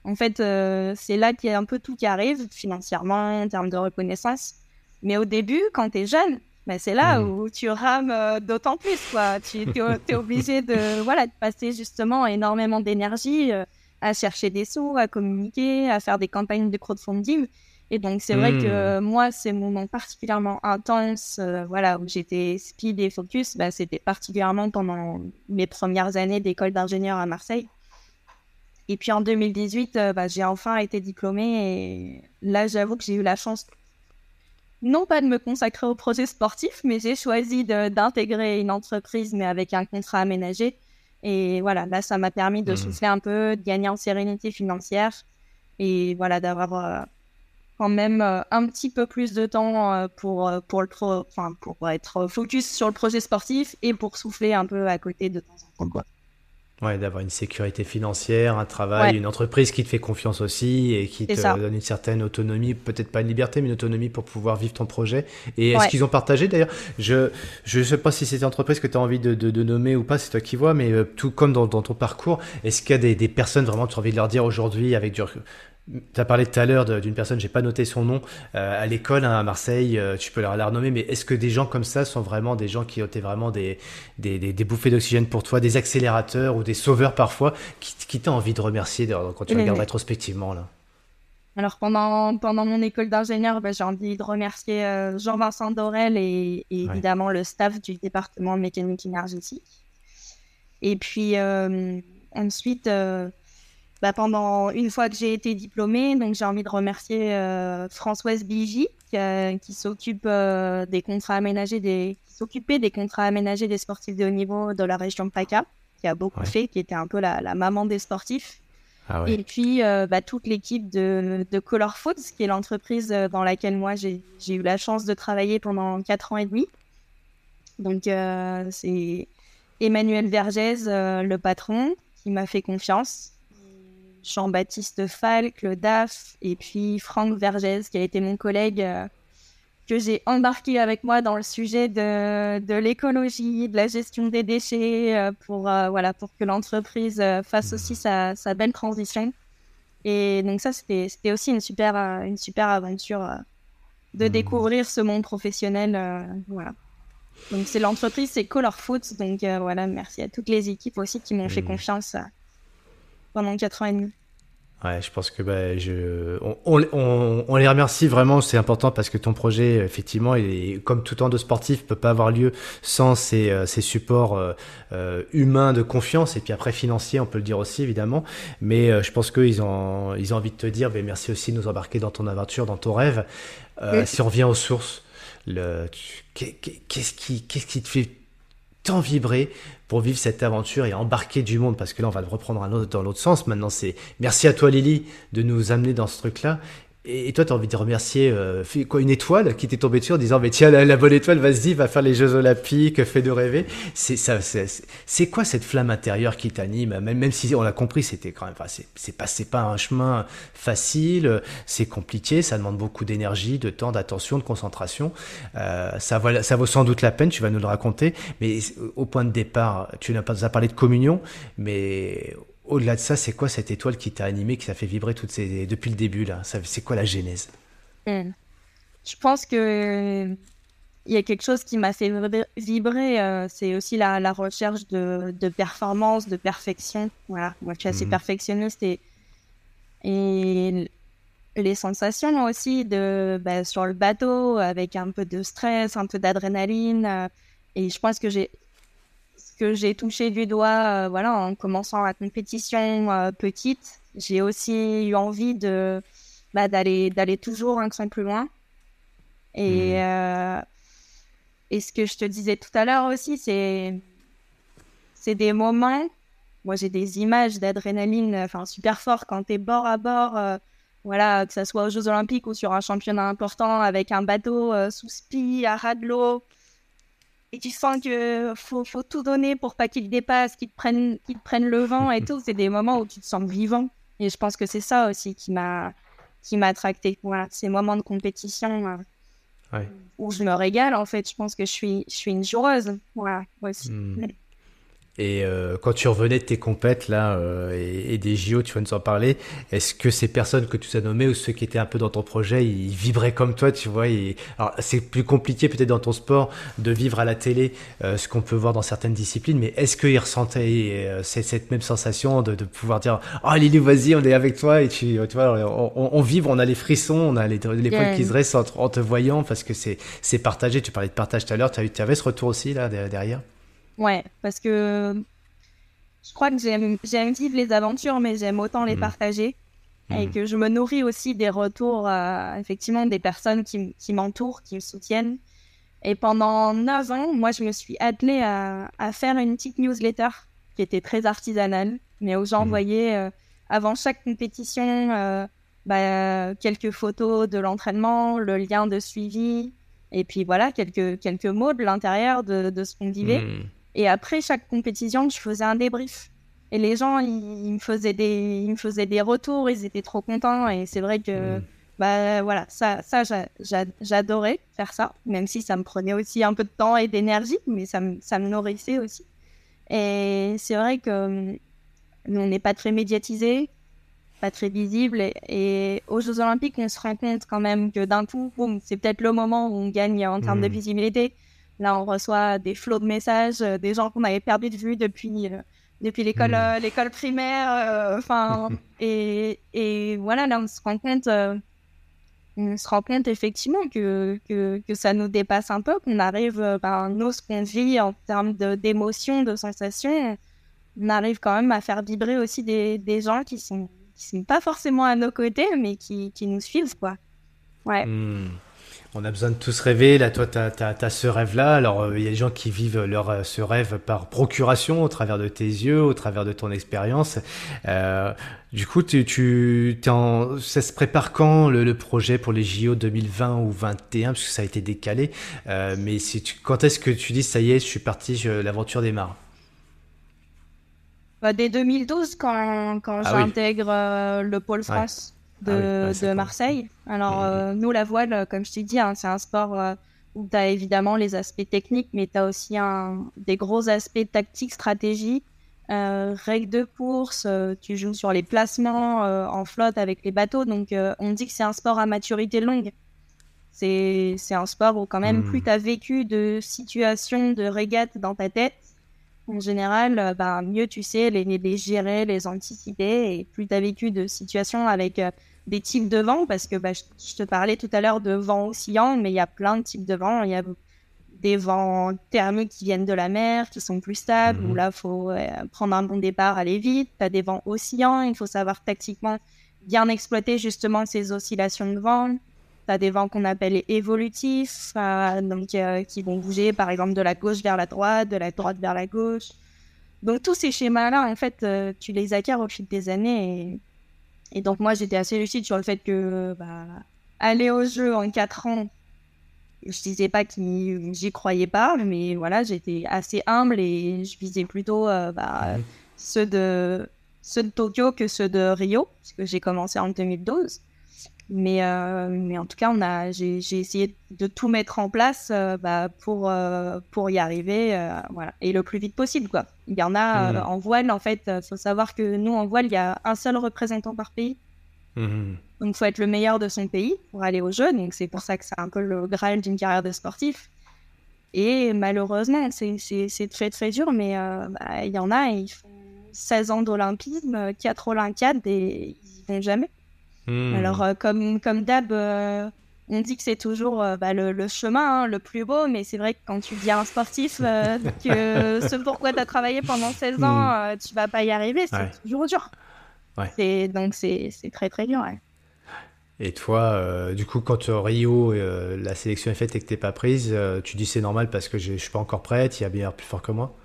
en fait, euh, c'est là qu'il y a un peu tout qui arrive, financièrement, en termes de reconnaissance. Mais au début, quand tu es jeune, ben c'est là mmh. où tu rames d'autant plus. Quoi. Tu es, obligé de, voilà, de passer justement énormément d'énergie à chercher des sous, à communiquer, à faire des campagnes de crowdfunding. Et donc, c'est vrai que hmm. moi, ces moments particulièrement intenses, euh, voilà, où j'étais speed et focus, bah, c'était particulièrement pendant mes premières années d'école d'ingénieur à Marseille. Et puis en 2018, euh, bah, j'ai enfin été diplômée et là, j'avoue que j'ai eu la chance, non pas de me consacrer au projet sportif, mais j'ai choisi d'intégrer une entreprise, mais avec un contrat aménagé et voilà, là, ça m'a permis de mmh. souffler un peu, de gagner en sérénité financière et voilà, d'avoir euh, quand même euh, un petit peu plus de temps euh, pour, pour, le enfin, pour être focus sur le projet sportif et pour souffler un peu à côté de temps en temps. Ouais, d'avoir une sécurité financière, un travail, une entreprise qui te fait confiance aussi et qui te donne une certaine autonomie, peut-être pas une liberté, mais une autonomie pour pouvoir vivre ton projet. Et est-ce qu'ils ont partagé d'ailleurs? Je je sais pas si c'est entreprise que tu as envie de, de, nommer ou pas, c'est toi qui vois, mais euh, tout comme dans, dans ton parcours, est-ce qu'il y a des, des personnes vraiment que tu as envie de leur dire aujourd'hui avec du tu as parlé tout à l'heure d'une personne, j'ai pas noté son nom, euh, à l'école hein, à Marseille, euh, tu peux la, la renommer, mais est-ce que des gens comme ça sont vraiment des gens qui ont été vraiment des, des, des, bouffées d'oxygène pour toi, des accélérateurs ou des sauveurs parfois, qui, qui t'ont envie de remercier quand tu regardes rétrospectivement là? Alors pendant, pendant mon école d'ingénieur, ben, j'ai envie de remercier euh, Jean-Vincent Dorel et, évidemment le staff du département de mécanique énergétique. Et puis ensuite, bah, pendant une fois que j'ai été diplômée, donc j'ai envie de remercier euh, Françoise Bigi qui, s'occupe euh, des contrats aménagés des qui s'occupait des contrats aménagés des sportifs de haut niveau de la région de PACA, qui a beaucoup fait, qui était un peu la, la maman des sportifs. Ah Et puis euh, bah, toute l'équipe de, de, Color Foods, qui est l'entreprise dans laquelle moi j'ai eu la chance de travailler pendant 4 ans et demi. Donc c'est Emmanuel Vergès, le patron, qui m'a fait confiance Jean-Baptiste Falk, le DAF, et puis Franck Vergès, qui a été mon collègue euh, que j'ai embarqué avec moi dans le sujet de, de l'écologie, de la gestion des déchets, euh, pour, euh, voilà, pour que l'entreprise fasse aussi sa, sa, belle transition. Et donc ça, c'était aussi une super, une super aventure de mmh. découvrir ce monde professionnel. voilà. Donc c'est l'entreprise, c'est Color Foot. Donc voilà, merci à toutes les équipes aussi qui m'ont fait mmh. confiance pendant 4 ans et demi. Ouais, je pense que bah, je, on, on, on, les remercie vraiment, c'est important parce que ton projet, effectivement, est, comme tout temps de sportif, peut pas avoir lieu sans ces, euh, ces supports euh, euh, humains de confiance et puis après financiers, on peut le dire aussi évidemment. Mais je pense qu'ils ont, ils ont envie de te dire, bah, merci aussi de nous embarquer dans ton aventure, dans ton rêve. Si on revient aux sources, qu'est-ce qui, qu'est-ce qui te fait tant vibrer pour vivre cette aventure et embarquer du monde parce que là on va le reprendre dans l'autre sens. Maintenant c'est merci à toi Lily de nous amener dans ce truc là et toi, tu as envie de remercier euh, quoi, une étoile qui t'est tombée dessus en disant mais tiens la, bonne étoile, vas-y, va faire les Jeux Olympiques, fais de rêver. C'est ça, c'est quoi cette flamme intérieure qui t'anime? Même, même si on l'a compris, c'était quand même, enfin, c'est pas c'est pas un chemin facile, c'est compliqué, ça demande beaucoup d'énergie, de temps, d'attention, de concentration. Euh, ça vaut ça vaut sans doute la peine, tu vas nous le raconter. Mais au point de départ, tu n'as pas parlé de communion, mais au-delà de ça, c'est quoi cette étoile qui t'a animé, qui t'a fait vibrer toutes ces... depuis le début là? C'est quoi la genèse? Hmm. Je pense que il y a quelque chose qui m'a fait vibrer, euh, c'est aussi la, recherche de, performance, de perfection. Voilà, moi je suis assez mhm. perfectionniste et, et les sensations aussi de bah, sur le bateau avec un peu de stress, un peu d'adrénaline. Euh, et je pense que j'ai que j'ai touché du doigt, euh, voilà, en commençant la compétition euh, petite, j'ai aussi eu envie de bah, d'aller d'aller toujours un cran plus loin. Et mmh. euh, et ce que je te disais tout à l'heure aussi, c'est c'est des moments. Moi, j'ai des images d'adrénaline, enfin super fort quand tu es bord à bord. voilà, que ce soit aux Jeux Olympiques ou sur un championnat important avec un bateau sous spi, à ras de l'eau, et tu sens que faut, faut tout donner pour pas qu'ils dépassent, qu'ils prennent, qu'ils prennent le vent et tout. C'est des moments où tu te sens vivant. Et je pense que c'est ça aussi qui m'a, qui m'a attracté. Voilà, ces moments de compétition euh, où je me régale. En fait, je pense que je suis, je suis une joueuse. Voilà, aussi. Hmm. Et euh, quand tu revenais de tes compètes là euh, et, des JO, tu vas nous en parler. Est-ce que ces personnes que tu as nommées ou ceux qui étaient un peu dans ton projet, ils vibraient comme toi, tu vois Alors c'est plus compliqué peut-être dans ton sport de vivre à la télé euh, ce qu'on peut voir dans certaines disciplines, mais est-ce qu'ils ressentaient cette même sensation de, pouvoir dire oh Lily, vas-y, on est avec toi et tu, tu vois, on, vibre, on a les frissons, on a les, les points qui se dressent en, te voyant parce que c'est c'est partagé. Tu parlais de partage tout à l'heure, tu avais ce retour aussi là derrière? Ouais, parce que je crois que j'aime, vivre les aventures, mais j'aime autant les mmh. partager. Et mmh. que je me nourris aussi des retours, euh, effectivement, des personnes qui, m'entourent, qui me soutiennent. Et pendant 9 ans, moi, je me suis attelée à, faire une petite newsletter qui était très artisanale, mais où j'envoyais, mmh. euh, avant chaque compétition, euh, bah, quelques photos de l'entraînement, le lien de suivi, et puis voilà, quelques, quelques mots de l'intérieur de, de ce qu'on vivait. Et après chaque compétition, je faisais un débrief. Et les gens, ils, me faisaient des, ils me faisaient des retours, ils étaient trop contents. Et c'est vrai que, mm. bah voilà, ça, ça j'adorais faire ça, même si ça me prenait aussi un peu de temps et d'énergie, mais ça me, ça me nourrissait aussi. Et c'est vrai que on n'est pas très médiatisé, pas très visible. Et, et, aux Jeux Olympiques, on se rend compte quand même que d'un coup, c'est peut-être le moment où on gagne en termes de mm. visibilité. Là, on reçoit des flots de messages, euh, des gens qu'on avait perdu de vue depuis, euh, depuis l'école, hmm. euh, l'école primaire. Enfin, et, et, voilà, là, on se rend compte, on se rend compte effectivement que, que, que, ça nous dépasse un peu, qu'on arrive, ben, nous, ce qu'on vit en termes d'émotions, de, sensations, on arrive quand même à faire vibrer aussi des, des gens qui sont, qui sont pas forcément à nos côtés, mais qui, qui nous suivent, quoi. Ouais. Hmm on a besoin de tous rêver. Là, toi, tu as, ce rêve-là. Alors, euh, il y a des gens qui vivent leur, euh, ce rêve par procuration, au travers de tes yeux, au travers de ton expérience. Euh, du coup, tu, tu en, ça se prépare quand le, projet pour les JO 2020 ou 2021 Parce que ça a été décalé. mais si tu, quand est-ce que tu dis, ça y est, je suis parti, l'aventure démarre? Bah, Dès 2012, quand, quand ah j'intègre le Pôle France. Ah de, Marseille. Alors. Euh, nous, la voile, euh, comme je t'ai dit, hein, c'est un sport euh, où tu as évidemment les aspects techniques, mais tu as aussi un, des gros aspects tactiques, stratégie, règles de course, tu joues sur les placements en flotte avec les bateaux. Donc, on dit que c'est un sport à maturité longue. C'est un sport où, quand même, plus tu as vécu de situations de régate dans ta tête, en général, bah, mieux tu sais les, les, gérer, les anticiper, et plus tu as vécu de situations avec des types de vent, parce que bah, je, te parlais tout à l'heure de vent oscillant, mais il y a plein de types de vent. Il y a des vents thermiques qui viennent de la mer, qui sont plus stables, où mhm. là, il faut prendre un bon départ, aller vite. Tu as des vents oscillants, il faut savoir tactiquement bien exploiter justement ces oscillations de vent. Tu as des vents qu'on appelle évolutifs, euh, donc, euh, qui vont bouger par exemple de la gauche vers la droite, de la droite vers la gauche. Donc tous ces schémas-là, en fait, euh, tu les acquiers au fil des années et Et donc moi, j'étais assez lucide sur le fait que bah, aller au jeu en 4 ans, je disais pas que j'y croyais pas, mais voilà, j'étais assez humble et je visais plutôt euh, bah, mhm. ceux, de, ceux de Tokyo que ceux de Rio, parce que j'ai commencé en 2012. Mais, euh, mais en tout cas, on a, j'ai, essayé de tout mettre en place euh, bah, pour, pour y arriver, voilà, et le plus vite possible. Quoi. Il y en a mhm. en voile, en fait, il faut savoir que nous, en voile, il y a un seul représentant par pays. Mhm. Donc, il faut être le meilleur de son pays pour aller aux Jeux. Donc, c'est pour ça que c'est un peu le graal d'une carrière de sportif. Et malheureusement, c'est très, très dur, mais euh, bah, il y en a, ils font 16 ans d'olympisme, 4 olympiades et ils vont jamais. Hmm. Alors, euh, comme, comme d'hab, euh, on dit que c'est toujours bah, le, chemin hein, le plus beau, mais c'est vrai que quand tu deviens un sportif, que ce pourquoi tu as travaillé pendant 16 ans, hmm. tu vas pas y arriver, c'est toujours dur. Ouais. Donc, c'est très, très dur. Ouais. Et toi, euh, du coup, quand Rio, euh, la sélection est faite et que t'es pas prise, euh, tu dis c'est normal parce que je suis pas encore prête, il y a bien plus fort que moi?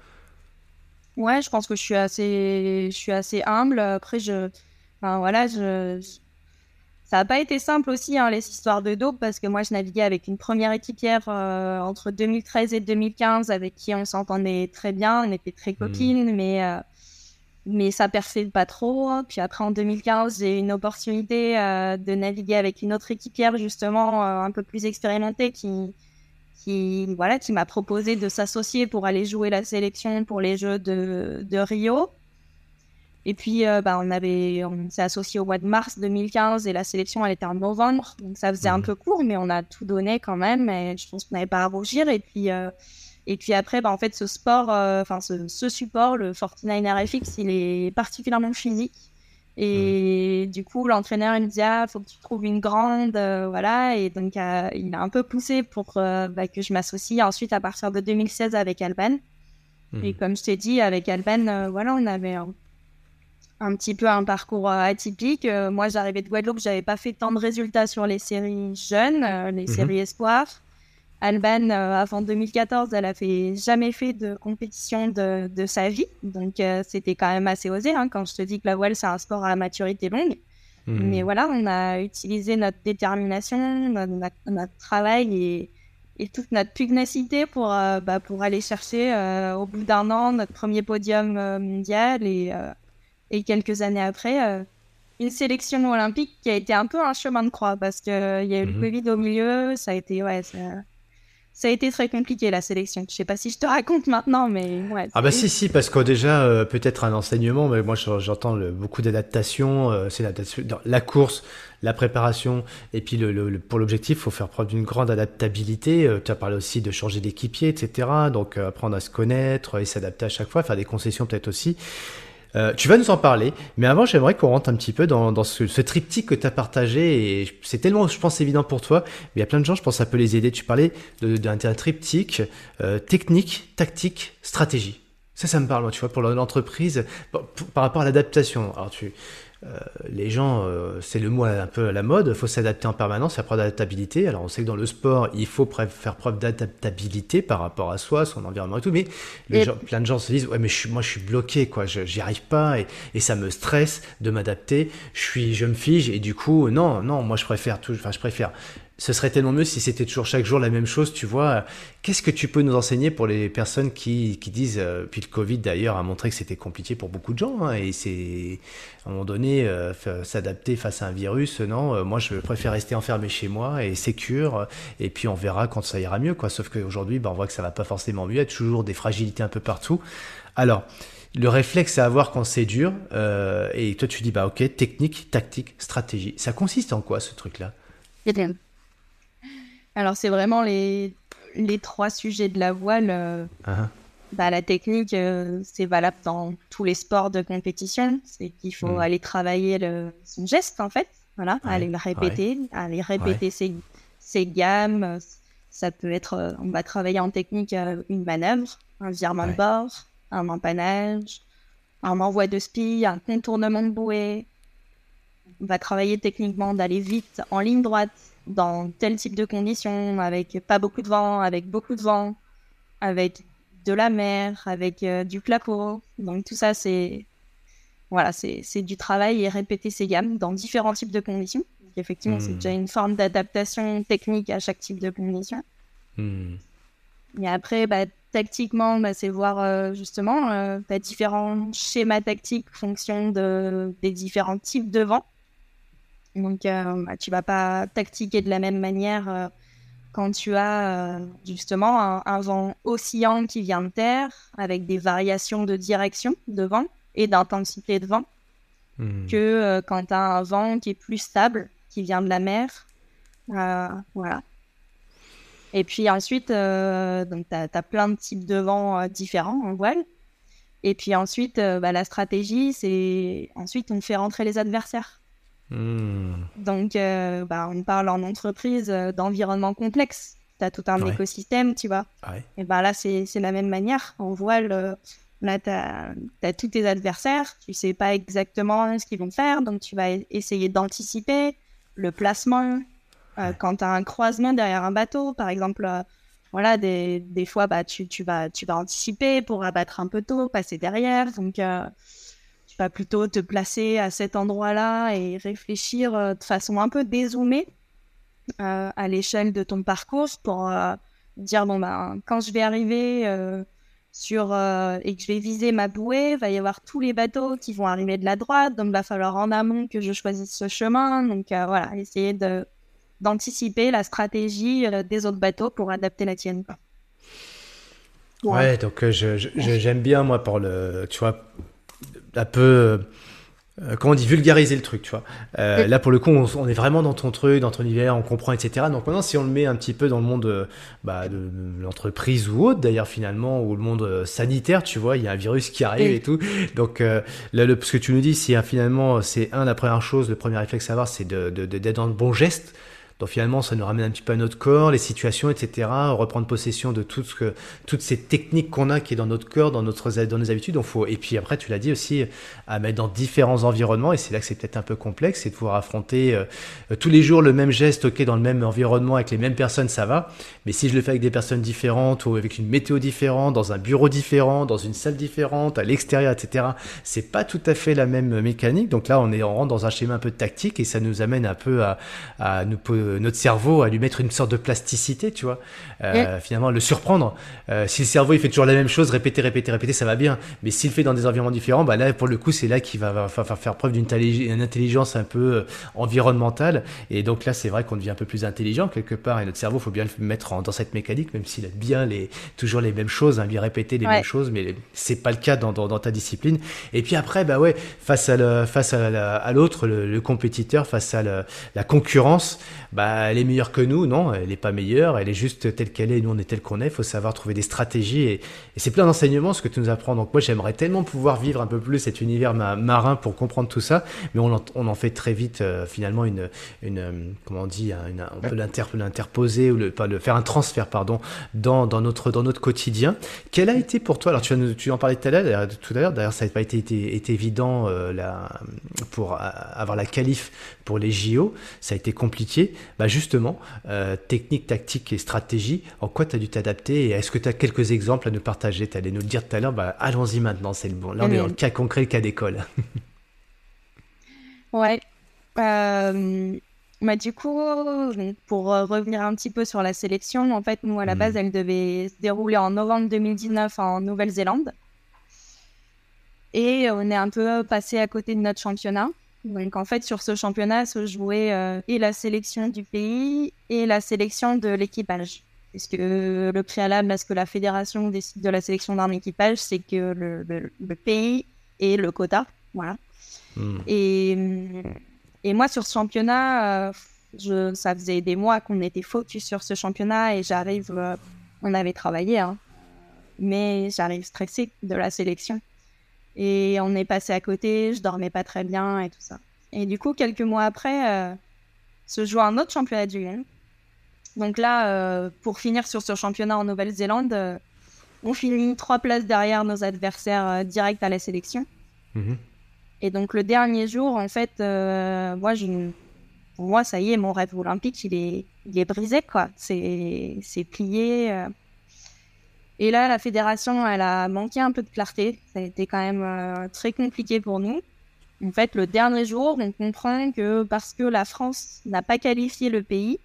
Ouais, je pense que je suis assez, je suis assez humble. Après, je, enfin, voilà, je, ça n'a pas été simple aussi, hein, les histoires de dope, parce que moi, je naviguais avec une première équipière entre 2013 et 2015 avec qui on s'entendait très bien, on était très hmm. copines, mais mais ça perfecte pas trop. Puis après, en 2015, j'ai eu une opportunité euh, de naviguer avec une autre équipière, justement, euh, un peu plus expérimentée, qui, qui, voilà, qui m'a proposé de s'associer pour aller jouer la sélection pour les Jeux de, de Rio. Et puis, euh, bah, on, avait, on s'est associé au mois de mars 2015 et la sélection, elle était en novembre. Donc, ça faisait un mmh. peu court, mais on a tout donné quand même. Et je pense qu'on n'avait pas à rougir. Et puis, et puis après, bah, en fait, ce sport, euh, enfin, ce, support, le 49 RFX, il est particulièrement physique. Et mmh. du coup, l'entraîneur, il me dit, ah, faut que tu trouves une grande, euh, voilà. Et donc, euh, il a un peu poussé pour bah, que je m'associe ensuite à partir de 2016 avec Alban. Mmh. Et comme je t'ai dit, avec Alban, voilà, on avait un, petit peu un parcours atypique. moi, j'arrivais de Guadeloupe, j'avais pas fait tant de résultats sur les séries jeunes, les mmh. séries espoirs. Alban, euh, avant 2014, elle a fait jamais fait de compétition de, de sa vie, donc euh, c'était quand même assez osé. Hein, quand je te dis que la voile c'est un sport à maturité longue, hmm. mais voilà, on a utilisé notre détermination, notre, travail et, et, toute notre pugnacité pour euh, bah, pour aller chercher au bout d'un an notre premier podium mondial et et quelques années après une sélection olympique qui a été un peu un chemin de croix parce qu'il il y a eu le hmm. Covid au milieu, ça a été ouais. Ça ça a été très compliqué la sélection. Je sais pas si je te raconte maintenant, mais ouais. Ah bah si si parce que déjà euh, peut-être un enseignement, mais moi j'entends beaucoup d'adaptation. Euh, c'est la course, la préparation et puis le, pour l'objectif, il faut faire preuve d'une grande adaptabilité. Euh, tu as parlé aussi de changer d'équipier, etc. Donc apprendre à se connaître et s'adapter à chaque fois, faire des concessions peut-être aussi. Euh, tu vas nous en parler, mais avant, j'aimerais qu'on rentre un petit peu dans, ce, triptyque que tu as partagé. Et c'est tellement, je pense, évident pour toi, mais il y a plein de gens, je pense, ça peut les aider. Tu parlais d'un triptyque euh, technique, tactique, stratégie. Ça, ça me parle, tu vois, pour l'entreprise, par rapport à l'adaptation. Alors, tu, les gens, euh, c'est le mot un peu à la mode, il faut s'adapter en permanence, faire preuve d'adaptabilité. Alors on sait que dans le sport, il faut faire preuve d'adaptabilité par rapport à soi, son environnement et tout, mais plein de gens se disent, ouais mais moi je suis bloqué, quoi, j'y arrive pas et, ça me stresse de m'adapter, je, suis, je me fige et du coup, non, non, moi je préfère tout, enfin je préfère ce serait tellement mieux si c'était toujours chaque jour la même chose, tu vois. Qu'est-ce que tu peux nous enseigner pour les personnes qui, qui disent, euh, puis le Covid d'ailleurs a montré que c'était compliqué pour beaucoup de gens, hein, et c'est à un moment donné euh, s'adapter face à un virus, non, euh, moi je préfère rester enfermé chez moi et sécure, et puis on verra quand ça ira mieux, quoi. Sauf qu'aujourd'hui, bah, on voit que ça va pas forcément mieux, il y a toujours des fragilités un peu partout. Alors, le réflexe à avoir quand c'est dur, et toi tu dis, bah ok, technique, tactique, stratégie, ça consiste en quoi ce truc-là? Alors, c'est vraiment les, les trois sujets de la voile. Euh, ah. bah, la technique, euh, c'est valable dans tous les sports de compétition. C'est qu'il faut hmm. aller travailler le, son geste, en fait. Voilà, aller le répéter, aller répéter ses, ses, gammes. Ça peut être, euh, on va travailler en technique une manœuvre, un virement de bord, un empannage, un envoi de spi, un contournement de bouée. On va travailler techniquement d'aller vite en ligne droite, dans tel type de conditions, avec pas beaucoup de vent, avec beaucoup de vent, avec de la mer, avec euh, du clapot. Donc tout ça, c'est voilà, c'est du travail et répéter ses gammes dans différents types de conditions. Donc, effectivement, c'est hmm. déjà une forme d'adaptation technique à chaque type de conditions. Hmm. Et après, bah, tactiquement, bah, c'est voir euh, justement, euh, as différents schémas tactiques en fonction de, des différents types de vent. Donc, euh, bah, tu vas pas tactiquer de la même manière euh, quand tu as justement un, vent oscillant qui vient de terre avec des variations de direction de vent et d'intensité de vent hmm. que quand tu as un vent qui est plus stable, qui vient de la mer. voilà. Et puis ensuite, euh, tu as, plein de types de vents euh, différents en voile. Et puis ensuite, euh, bah, la stratégie, c'est ensuite on fait rentrer les adversaires. Hmm. Donc, bah, on parle en entreprise d'environnement complexe. Tu as tout un écosystème, tu vois. Et bah, là, c'est la même manière. En voile, là, tu as, as, tous tes adversaires. Tu sais pas exactement ce qu'ils vont faire. Donc, tu vas essayer d'anticiper le placement, euh, quand tu as un croisement derrière un bateau, par exemple, euh, voilà, des, des fois, bah, tu, tu, vas, tu vas anticiper pour abattre un peu tôt, passer derrière. Donc, euh, tu vas plutôt te placer à cet endroit-là et réfléchir de façon un peu dézoomée à l'échelle de ton parcours pour dire, bon, ben, quand je vais arriver sur, et que je vais viser ma bouée, il va y avoir tous les bateaux qui vont arriver de la droite, donc il va falloir en amont que je choisisse ce chemin. Donc voilà, essayer de d'anticiper la stratégie euh, des autres bateaux pour adapter la tienne. Ouais, donc euh, j'aime bien, moi, pour le, tu vois, un peu, euh, comment on dit, vulgariser le truc, tu vois. Là, pour le coup, on, est vraiment dans ton truc, dans ton univers, on comprend, etc. Donc maintenant, si on le met un petit peu dans le monde bah, de, l'entreprise ou autre, d'ailleurs, finalement, ou le monde sanitaire, tu vois, il y a un virus qui arrive et tout. Donc, là, le, ce que tu nous dis, c'est finalement, c'est un, la première chose, le premier réflexe à avoir, c'est d'être de, de, dans le bon geste donc finalement, ça nous ramène un petit peu à notre corps, les situations, etc. Reprendre possession de tout ce toutes ces techniques qu'on a qui est dans notre corps, dans, notre, dans nos habitudes. Donc faut, et puis après, tu l'as dit aussi, à mettre dans différents environnements. Et c'est là que c'est peut-être un peu complexe, c'est de pouvoir affronter euh, tous les jours le même geste, ok, dans le même environnement avec les mêmes personnes, ça va. Mais si je le fais avec des personnes différentes ou avec une météo différente, dans un bureau différent, dans une salle différente, à l'extérieur, etc., c'est pas tout à fait la même mécanique. Donc là, on est on rentre dans un schéma un peu tactique et ça nous amène un peu à, à nous poser notre cerveau à lui mettre une sorte de plasticité, tu vois. Euh, finalement, le surprendre. Euh, si le cerveau il fait toujours la même chose, répéter, répéter, répéter, ça va bien. Mais s'il fait dans des environnements différents, bah là, pour le coup, c'est là qu'il va, faire preuve d'une intelligence un peu euh, environnementale. Et donc là, c'est vrai qu'on devient un peu plus intelligent quelque part. Et notre cerveau, faut bien le mettre dans cette mécanique, même s'il a bien les, toujours les mêmes choses, hein, bien répéter les mêmes choses, mais c'est pas le cas dans, ta discipline. Et puis après, bah ouais, face à le, face à l'autre, le, compétiteur, face à la concurrence, bah, elle est meilleure que nous. Non, elle n'est pas meilleure. Elle est juste telle qu'elle est. Nous, on est tel qu'on est. Il faut savoir trouver des stratégies. Et, c'est plein d'enseignements ce que tu nous apprends. Donc, moi, j'aimerais tellement pouvoir vivre un peu plus cet univers marin pour comprendre tout ça. Mais on, en fait très vite, euh, finalement, une, une, euh, comment on dit, on peut l'interposer ou le, pas, le, faire un transfert, pardon, dans, dans, notre, dans notre quotidien. Quel a été pour toi, alors tu, en parlais tout à l'heure, tout à l'heure, d'ailleurs, ça n'a pas été, été, évident euh, pour avoir la qualif pour les JO. Ça a été compliqué bah justement, euh, technique, tactique et stratégie, en quoi tu as dû t'adapter et est-ce que tu as quelques exemples à nous partager? Tu allais nous le dire tout à l'heure, bah, allons-y maintenant, c'est le bon. Là, on est dans le cas concret, le cas d'école. ouais. Euh, bah, du coup, pour revenir un petit peu sur la sélection, en fait, nous, à la hmm. base, elle devait se dérouler en novembre 2019 en Nouvelle-Zélande. Et on est un peu passé à côté de notre championnat. Donc en fait, sur ce championnat se jouait euh, et la sélection du pays et la sélection de l'équipage. Puisque le préalable à ce que la fédération décide de la sélection d'un équipage, c'est que le, pays et le quota. Voilà. Hmm. Et, et moi, sur ce championnat, euh, je, ça faisait des mois qu'on était focus sur ce championnat et j'arrive, euh, on avait travaillé, hein, mais j'arrive stressée de la sélection. Et on est passé à côté, je dormais pas très bien et tout ça. Et du coup, quelques mois après, euh, se joue un autre championnat du monde. Donc là, euh, pour finir sur ce championnat en Nouvelle-Zélande, euh, on finit trois places derrière nos adversaires directs à la sélection. Mhm. Et donc le dernier jour, en fait, moi, je, pour moi, ça y est, mon rêve olympique, il est, il est brisé, quoi. C'est plié. Et là, la fédération, elle a manqué un peu de clarté. Ça a été quand même euh, très compliqué pour nous. En fait, le dernier jour, on comprend que parce que la France n'a pas qualifié le pays,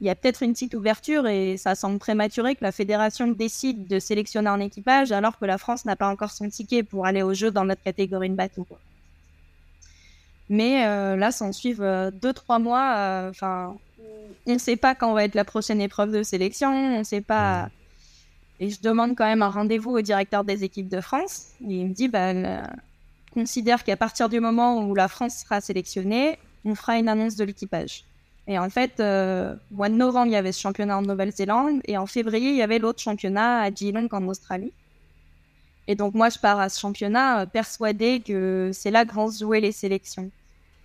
il y a peut-être une petite ouverture et ça semble prématuré que la fédération décide de sélectionner un équipage alors que la France n'a pas encore son ticket pour aller au jeu dans notre catégorie de bateau. Mais euh, là, s'en suivent euh, deux, trois mois. Euh, enfin, on ne sait pas quand va être la prochaine épreuve de sélection. On ne sait pas. Et je demande quand même un rendez-vous au directeur des équipes de France. Il me dit, bah, considère qu'à partir du moment où la France sera sélectionnée, on fera une annonce de l'équipage. Et en fait, au mois de novembre, il y avait ce championnat en Nouvelle-Zélande. Et en février, il y avait l'autre championnat à Geelong en Australie. Et donc, moi, je pars à ce championnat persuadée que c'est là que vont se jouer les sélections.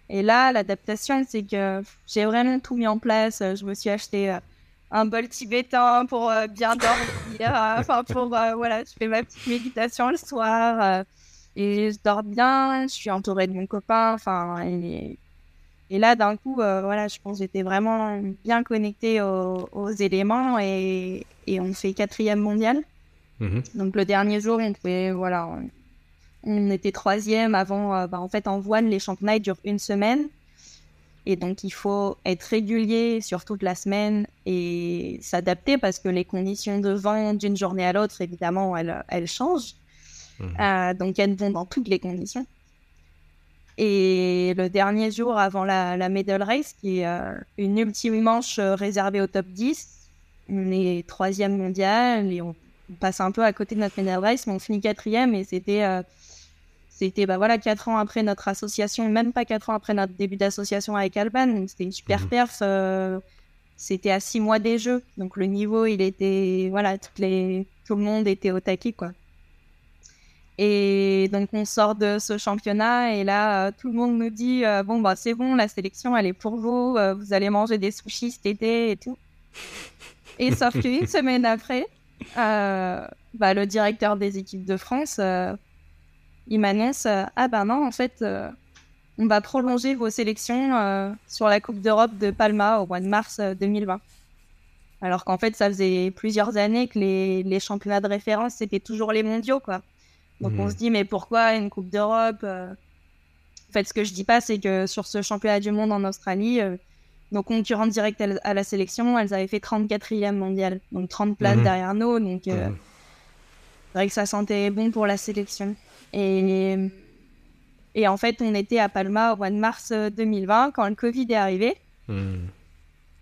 Et là, l'adaptation, c'est que j'ai vraiment tout mis en place. Je me suis acheté euh, un bol tibétain pour euh, bien dormir. enfin, pour, euh, voilà, je fais ma petite méditation le soir. et je dors bien. Je suis entourée de mon copain. Enfin, et, et là, d'un coup, voilà, je pense que j'étais vraiment bien connectée aux, éléments. Et, et, on fait quatrième mondial. Mhm. Donc, le dernier jour, on pouvait, voilà, on était troisième avant. Euh, bah, en fait, en voile, les championnats durent une semaine. Et donc, il faut être régulier sur toute la semaine et s'adapter parce que les conditions de vent d'une journée à l'autre, évidemment, elles, elles changent. Mhm. Euh, donc, elles vont dans toutes les conditions. Et le dernier jour avant la, la medal race, qui est euh, une ultime manche réservée au top 10, on est troisième mondial et on passe un peu à côté de notre medal race, mais on finit quatrième et c'était c'était bah voilà quatre ans après notre association, même pas quatre ans après notre début d'association avec Alban. C'était une super mhm. perf. Euh, c'était à six mois des Jeux, donc le niveau il était voilà toutes les tout le monde était au taquet quoi. Et donc on sort de ce championnat et là euh, tout le monde nous dit euh, bon bah c'est bon la sélection elle est pour vous, vous allez manger des sushis cet été et tout. Et sauf qu'une semaine après, bah, le directeur des équipes de France il m'annonce euh, Ah ben non, en fait, euh, on va prolonger vos sélections euh, sur la Coupe d'Europe de Palma au mois de mars 2020. Alors qu'en fait, ça faisait plusieurs années que les, les championnats de référence, c'était toujours les mondiaux, quoi. Donc on mmh. se dit, mais pourquoi une Coupe d'Europe En fait, ce que je dis pas, c'est que sur ce championnat du monde en Australie, nos concurrentes directes à la sélection, elles avaient fait 34e mondial, donc 30 places mmh. derrière nous. Donc, mmh. c'est vrai que ça sentait bon pour la sélection. Et, et en fait, on était à Palma au mois de mars 2020 quand le Covid est arrivé. Hmm.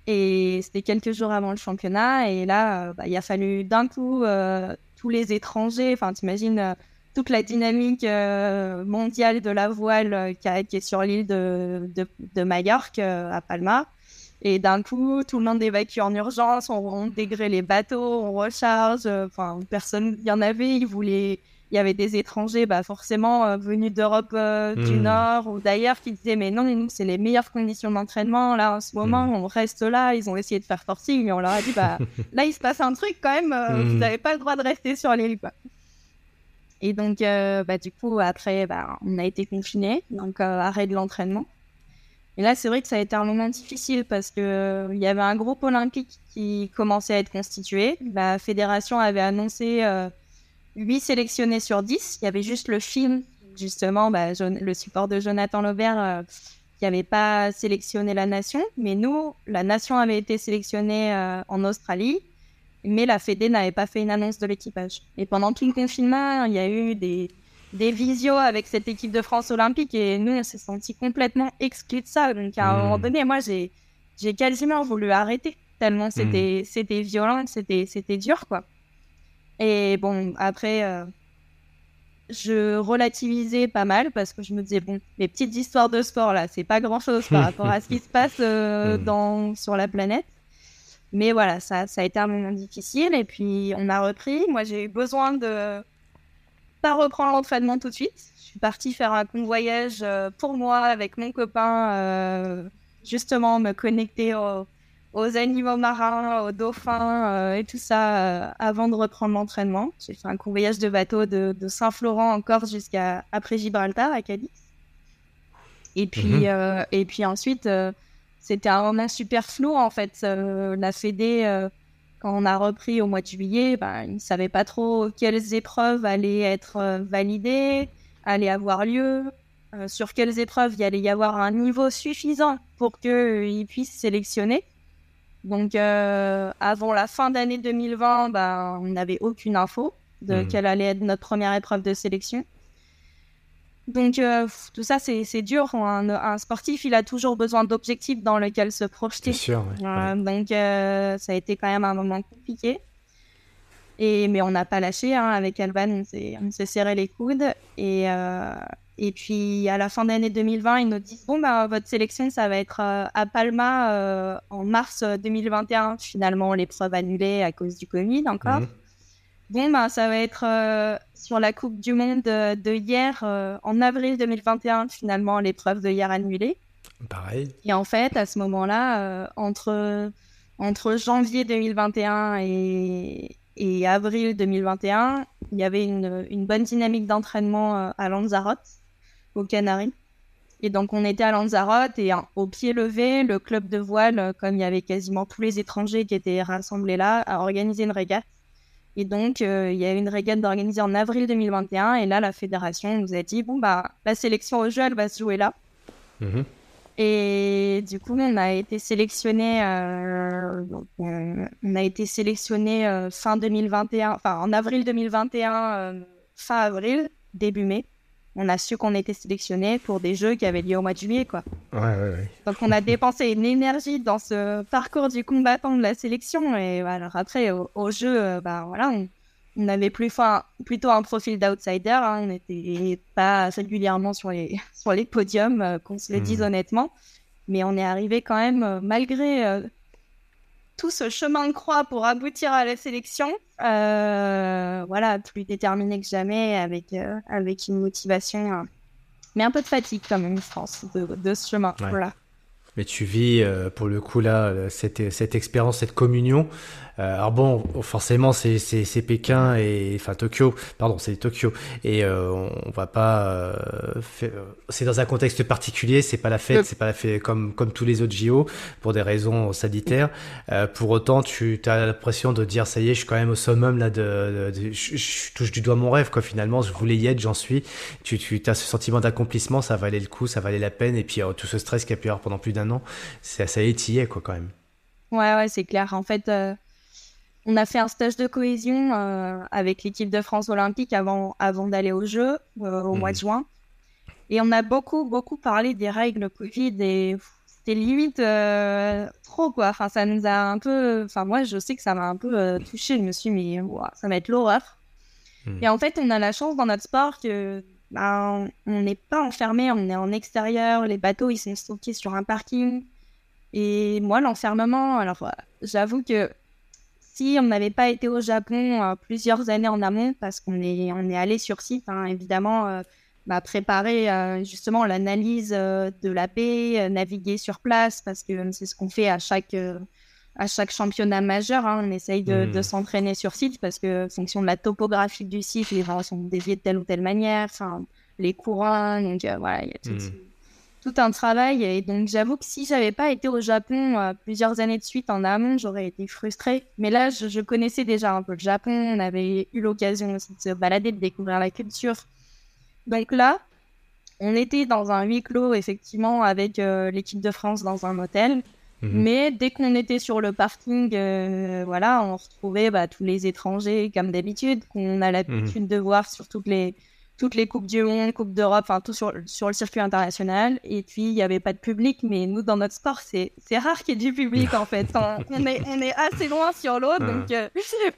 Et c'était quelques jours avant le championnat. Et là, euh, bah, il a fallu d'un coup euh, tous les étrangers, enfin, t'imagines euh, toute la dynamique mondiale de la voile qui, est sur l'île de, de, de, Majorque à Palma. Et d'un coup, tout le monde évacue en urgence, on, on dégrée les bateaux, on recharge. Enfin, personne, il y en avait, ils voulaient il y avait des étrangers, bah, forcément euh, venus d'Europe euh, du hmm. Nord ou d'ailleurs, qui disaient mais non, nous c'est les meilleures conditions d'entraînement là en ce moment, hmm. on reste là. Ils ont essayé de faire forcing, mais on leur a dit bah là il se passe un truc quand même, euh, vous n'avez hmm. pas le droit de rester sur l'île quoi. Et donc bah, du coup après bah, on a été confinés, donc arrêt de l'entraînement. Et là, c'est vrai que ça a été un moment difficile parce que il y avait un groupe olympique qui commençait à être constitué. La fédération avait annoncé 8 sélectionnés sur 10. Il y avait juste le film, justement, bah, le support de Jonathan Laubert euh, qui n'avait pas sélectionné la nation. Mais nous, la nation avait été sélectionnée euh, en Australie, mais la Fédé n'avait pas fait une annonce de l'équipage. Et pendant tout le confinement, il y a eu des, des visios avec cette équipe de France olympique et nous, on s'est sentis complètement exclus de ça. Donc, à un moment mmh. donné, moi, j'ai, quasiment voulu arrêter tellement c'était, mmh. c'était violent, c'était, c'était dur, quoi. Et bon, après, euh, je relativisais pas mal parce que je me disais, bon, les petites histoires de sport, là, c'est pas grand chose par rapport à ce qui se passe euh, hmm. dans, sur la planète. Mais voilà, ça, ça a été un moment difficile. Et puis, on a repris. Moi, j'ai eu besoin de pas reprendre l'entraînement tout de suite. Je suis partie faire un convoyage euh, pour moi avec mon copain, justement, me connecter au aux animaux marins, aux dauphins euh, et tout ça euh, avant de reprendre l'entraînement. J'ai fait un convoyage de bateau de, Saint-Florent en Corse jusqu'à après Gibraltar à Cadiz. Et puis, mhm. euh, et puis ensuite, c'était un moment super flou en fait. la Fédé, quand on a repris au mois de juillet, ben, ils ne savaient pas trop quelles épreuves allaient être validées, allaient avoir lieu. sur quelles épreuves il allait y avoir un niveau suffisant pour qu'ils puissent sélectionner. Donc, avant la fin d'année 2020, bah, on n'avait aucune info de mmh. quelle allait être notre première épreuve de sélection. Donc, tout ça, c'est dur. Un, sportif, il a toujours besoin d'objectifs dans lesquels se projeter. Sûr, Donc, ça a été quand même un moment compliqué. Et, mais on n'a pas lâché. Hein, avec Alban, on s'est serré les coudes. Et, euh, et puis, à la fin d'année 2020, ils nous disent Bon, bah, votre sélection, ça va être euh, à Palma euh, en mars 2021. Finalement, l'épreuve annulée à cause du Covid encore. Mhm. Bon, bah, ça va être sur la Coupe du Monde de hier, en avril 2021. Finalement, l'épreuve de hier annulée. Pareil. Et en fait, à ce moment-là, entre, entre janvier 2021 et, et avril 2021, il y avait une, une bonne dynamique d'entraînement euh, à Lanzarote, aux Canaries. Et donc, on était à Lanzarote et au pied levé, le club de voile, euh, comme il y avait quasiment tous les étrangers qui étaient rassemblés là, a organisé une régate. Et donc, euh, il y a eu une régate organisée en avril 2021. Et là, la fédération nous a dit bon, bah, la sélection au jeu, elle va se jouer là. Mhm. Et du coup, on a été sélectionné, euh, euh, on a été sélectionné fin 2021, enfin en avril 2021, fin avril, début mai. On a su qu'on était sélectionné pour des jeux qui avaient lieu au mois de juillet, quoi. Ouais, ouais, ouais. Donc on a dépensé une énergie dans ce parcours du combattant de la sélection. Et alors après, au, jeu, bah voilà, on, on avait plus, plutôt un profil d'outsider. Hein. On n'était pas régulièrement sur les, sur les podiums, euh, qu'on se le dise hmm. honnêtement. Mais on est arrivé quand même, euh, malgré euh, tout ce chemin de croix pour aboutir à la sélection, voilà, plus déterminé que jamais, avec, avec une motivation, mais un peu de fatigue quand même, je pense, de, ce chemin. Voilà. Mais tu vis, pour le coup, là, cette, cette expérience, cette communion euh, alors bon, forcément, c'est c'est Pékin et enfin Tokyo, pardon, c'est Tokyo et euh, on, va pas. Euh, c'est dans un contexte particulier, c'est pas la fête, c'est pas la fête comme comme tous les autres JO pour des raisons sanitaires. pour autant, tu as l'impression de dire ça y est, je suis quand même au summum là de, je, touche du doigt mon rêve quoi. Finalement, je voulais y être, j'en suis. Tu tu as ce sentiment d'accomplissement, ça valait le coup, ça valait la peine et puis tout ce stress qu'il y a pu y avoir pendant plus d'un an, ça ça y est, y est quoi quand même. Ouais ouais, c'est clair. En fait on a fait un stage de cohésion euh, avec l'équipe de France olympique avant, avant d'aller aux Jeux euh, au mois de mhm. juin. Et on a beaucoup, beaucoup parlé des règles Covid et c'était limite euh, trop, quoi. Enfin, ça nous a un peu. Enfin, moi, je sais que ça m'a un peu touché. Je me suis dit, mais ça va être l'horreur. Mhm. Et en fait, on a la chance dans notre sport que ben, on n'est pas enfermé, on est en extérieur. Les bateaux, ils sont stockés sur un parking. Et moi, l'enfermement, alors j'avoue que si on n'avait pas été au Japon euh, plusieurs années en amont, parce qu'on est, on est allé sur site, hein, évidemment, euh, bah, préparer euh, justement l'analyse de la baie, naviguer sur place, parce que c'est ce qu'on fait à chaque, à chaque championnat majeur. Hein. on essaye de, de hmm. s'entraîner sur site, parce que en fonction de la topographie du site, les vents sont déviés de telle ou telle manière, les courants, donc voilà, il y a tout, hmm tout un travail. Et donc, j'avoue que si j'avais pas été au Japon euh, plusieurs années de suite en amont, j'aurais été frustrée. Mais là, je, connaissais déjà un peu le Japon. On avait eu l'occasion aussi de se balader, de découvrir la culture. Donc là, on était dans un huis clos, effectivement, avec euh, l'équipe de France dans un hôtel. Mhm. Mais dès qu'on était sur le parking, euh, voilà, on retrouvait bah, tous les étrangers comme d'habitude, qu'on a l'habitude mhm. de voir sur toutes les, toutes les Coupes du Monde, Coupe d'Europe, enfin tout sur, sur le circuit international. Et puis, il n'y avait pas de public, mais nous, dans notre sport, c'est rare qu'il y ait du public, en fait. On, est, on est assez loin sur l'autre, donc euh,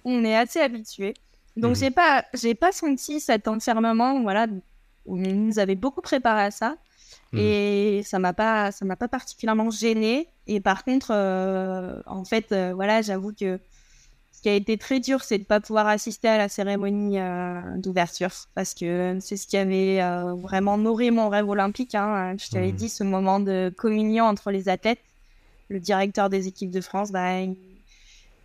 on est assez habitué. Donc, mhm. j'ai pas, j'ai pas senti cet enfermement, voilà. On nous avait beaucoup préparé à ça. Mhm. Et ça m'a pas, ça m'a pas particulièrement gêné. Et par contre, euh, en fait, euh, voilà, j'avoue que qui a été très dur, c'est de ne pas pouvoir assister à la cérémonie euh, d'ouverture parce que c'est ce qui avait euh, vraiment nourri mon rêve olympique. Hein. Je t'avais mmh. dit ce moment de communion entre les athlètes. Le directeur des équipes de France, bah, il,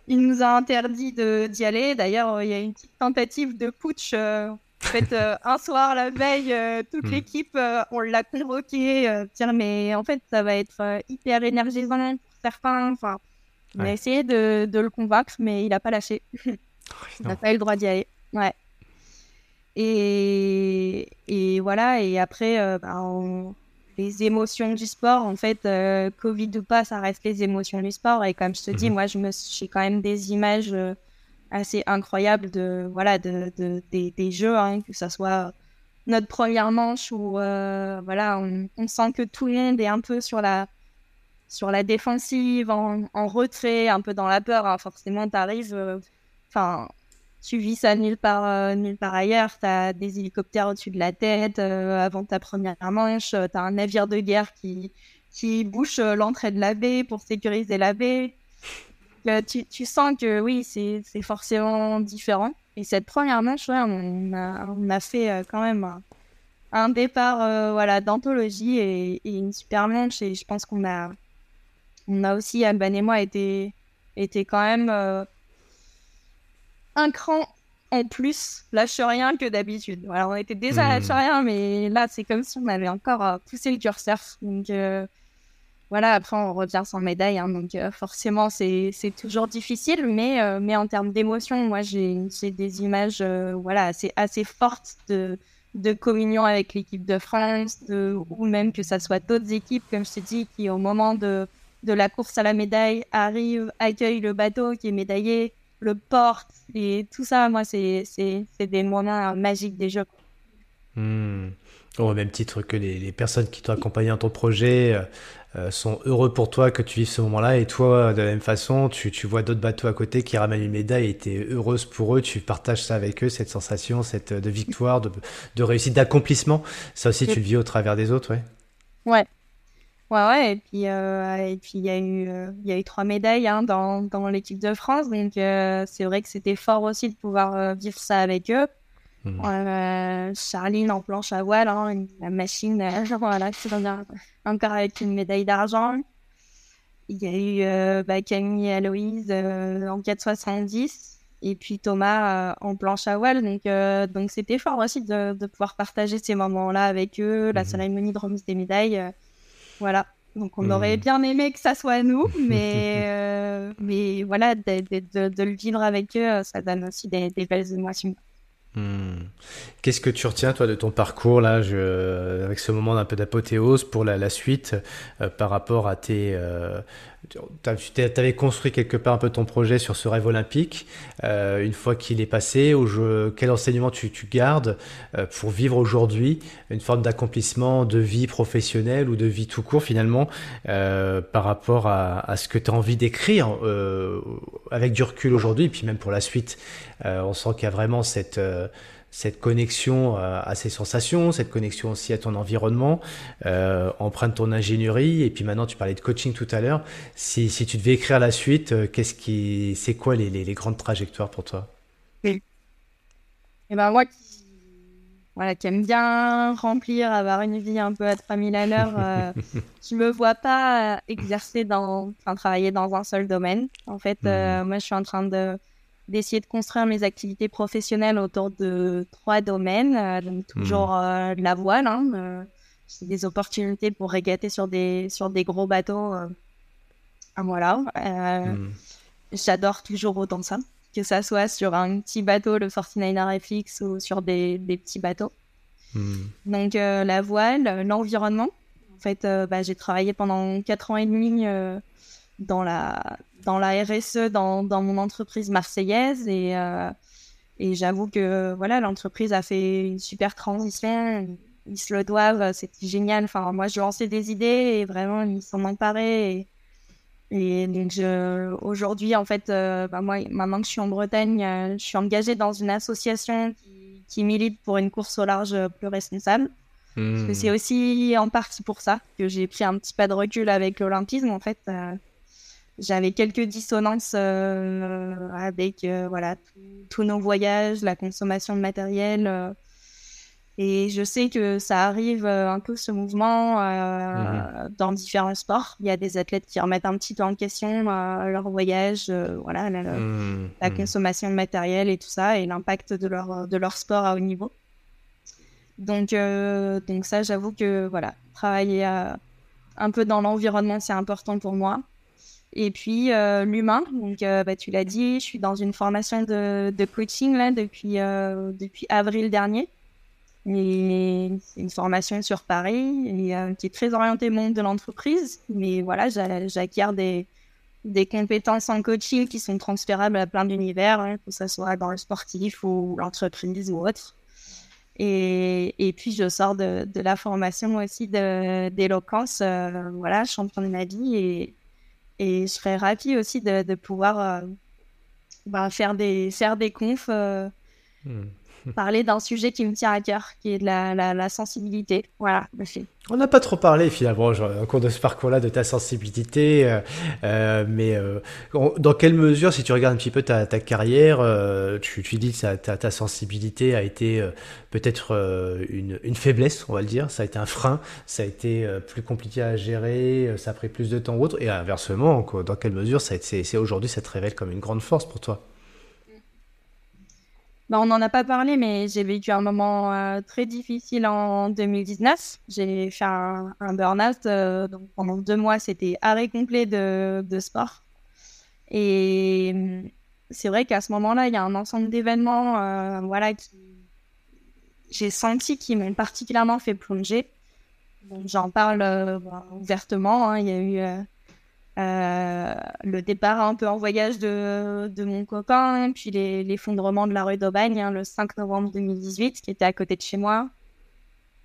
nous a interdit d'y aller. D'ailleurs, il y a une petite tentative de putsch. Euh, en fait, un soir, la veille, toute mmh. l'équipe, on l'a convoqué, dire mais en fait, ça va être hyper énergisant pour certains. Enfin, on a essayé de, le convaincre, mais il n'a pas lâché. il n'a pas eu le droit d'y aller. Ouais. Et, et voilà, et après, euh, ben, les émotions du sport, en fait, euh, Covid ou pas, ça reste les émotions du sport. Et comme je te dis, mhm. moi, je me, j'ai quand même des images euh, assez incroyables de, voilà, de, de des, des, jeux, hein, que ce soit notre première manche où, voilà, on, on, sent que tout le monde est un peu sur la, sur la défensive, en, en retrait, un peu dans la peur. Hein. Forcément, tu enfin, tu vis ça nulle part, euh, nulle part ailleurs. Tu as des hélicoptères au-dessus de la tête euh, avant ta première manche. Euh, tu as un navire de guerre qui, qui bouche l'entrée de la baie pour sécuriser la baie. Tu, tu, sens que oui, c'est forcément différent. Et cette première manche, ouais, on, a, on a fait quand même un, départ voilà, d'anthologie et, une super manche. Et je pense qu'on a, on a aussi, Alban et moi, été, été quand même un cran en plus lâche rien que d'habitude. On était déjà lâche hmm. rien, mais là c'est comme si on avait encore euh, poussé le curseur. Donc euh, voilà, après on revient sans médaille, hein. donc euh, forcément c'est toujours difficile, mais, mais en termes d'émotion, moi j'ai des images voilà, assez, assez fortes de, de communion avec l'équipe de France, de, ou même que ça soit d'autres équipes, comme je te dis, qui au moment de, de la course à la médaille arrivent, accueillent le bateau qui est médaillé, le porte et tout ça, moi, c'est des moments magiques des jeux. Hmm. Au même titre que les, les personnes qui t'ont accompagné dans ton projet euh, euh, sont heureux pour toi que tu vives ce moment-là et toi, de la même façon, tu, tu vois d'autres bateaux à côté qui ramènent une médaille et tu es heureuse pour eux, tu partages ça avec eux, cette sensation cette, de victoire, de, de réussite, d'accomplissement. Ça aussi, tu le vis au travers des autres, ouais Ouais, Ouais, ouais, et puis euh, et puis il y a eu euh, il y a eu trois médailles hein, dans, dans l'équipe de France, donc euh, c'est vrai que c'était fort aussi de pouvoir vivre ça avec eux. Mmh. Charline en planche à voile, hein, la machine, voilà, c'est encore avec une médaille d'argent. Il y a eu bah, Camille et Aloïse en 4,70 et puis Thomas en planche à voile. Donc, donc c'était fort aussi de, de, pouvoir partager ces moments-là avec eux, la mmh. cérémonie de remise des médailles. Voilà. Donc on aurait hmm. bien aimé que ça soit nous, mais, euh, mais voilà, de, de, le vivre avec eux, ça donne aussi des, des belles émotions. Hmm. Qu'est-ce que tu retiens toi de ton parcours là, je, avec ce moment d'un peu d'apothéose pour la, la suite euh, par rapport à tes, euh, tu avais construit quelque part un peu ton projet sur ce rêve olympique. Euh, une fois qu'il est passé, au jeu, quel enseignement tu, tu gardes euh, pour vivre aujourd'hui une forme d'accomplissement de vie professionnelle ou de vie tout court finalement euh, par rapport à, à, ce que tu as envie d'écrire avec du recul aujourd'hui et puis même pour la suite. on sent qu'il y a vraiment cette cette connexion euh, à ses sensations, cette connexion aussi à ton environnement, euh, empreinte ton ingénierie. Et puis maintenant, tu parlais de coaching tout à l'heure. Si, si, tu devais écrire la suite, euh, qu'est-ce qui, c'est quoi les, les, grandes trajectoires pour toi? Et eh ben moi, qui, voilà, qui aime bien remplir, avoir une vie un peu à 3000 à l'heure, euh, je me vois pas exercer dans, enfin travailler dans un seul domaine. En fait, hmm. moi, je suis en train de d'essayer de construire mes activités professionnelles autour de trois domaines. Euh, donc toujours euh, la voile, hein, euh, des opportunités pour régater sur des sur des gros bateaux. voilà. Hmm. J'adore toujours autant ça, que ça soit sur un petit bateau, le 49er FX, ou sur des, des petits bateaux. Hmm. Donc la voile, l'environnement. En fait, bah, j'ai travaillé pendant quatre ans et demi dans la dans la RSE dans, dans mon entreprise marseillaise. Et euh, et j'avoue que voilà l'entreprise a fait une super transition. Ils se le doivent c'était génial. Enfin moi je lançais des idées et vraiment ils s'en emparaient et, et donc aujourd'hui en fait euh, bah, moi maintenant que je suis en Bretagne euh, je suis engagée dans une association qui, qui, milite pour une course au large plus responsable. Parce que c'est hmm. aussi en partie pour ça que j'ai pris un petit pas de recul avec l'olympisme en fait j'avais quelques dissonances euh, avec euh, voilà tous nos voyages, la consommation de matériel. Euh, et je sais que ça arrive un peu ce mouvement mhm. dans différents sports. Il y a des athlètes qui remettent un petit peu en question leur voyage, voilà, la, mhm. Mhm. consommation de matériel et tout ça, et l'impact de leur, de leur sport à haut niveau. Donc, donc ça, j'avoue que voilà, travailler un peu dans l'environnement, c'est important pour moi. Et puis euh, l'humain, donc euh, bah, tu l'as dit, je suis dans une formation de, de coaching là depuis euh, depuis avril dernier. Une formation sur Paris qui est très orientée monde de l'entreprise. Mais voilà, j'acquiers des des compétences en coaching qui sont transférables à plein d'univers, hein, que ce soit dans le sportif ou l'entreprise ou autre. Et, et, puis, je sors de, de la formation aussi d'éloquence, voilà, champion de ma vie. Et je serais ravie aussi de, pouvoir euh, bah, faire, des, faire des confs. Euh, hmm. parler d'un sujet qui me tient à cœur, qui est de la, sensibilité. Voilà, On n'a pas trop parlé finalement au cours de ce parcours-là de ta sensibilité, euh, euh, mais euh, dans quelle mesure, si tu regardes un petit peu ta, carrière, tu, dis que ta, sensibilité a été peut-être une, faiblesse, on va le dire, ça a été un frein, ça a été plus compliqué à gérer, ça a pris plus de temps ou autre, et inversement, dans quelle mesure aujourd'hui ça te révèle comme une grande force pour toi? Bah, on n'en a pas parlé, mais j'ai vécu un moment euh, très difficile en 2019. J'ai fait un, burn-out. Euh, donc pendant deux mois, c'était arrêt complet de, sport. Et hum, c'est vrai qu'à ce moment-là, il y a un ensemble d'événements euh, voilà, qui j'ai senti qui m'ont particulièrement fait plonger. J'en parle ouvertement. Hein. Il y a eu le départ un peu en voyage de, de mon copain, puis l'effondrement de la rue d'Aubagne hein, le 5 novembre 2018, qui était à côté de chez moi.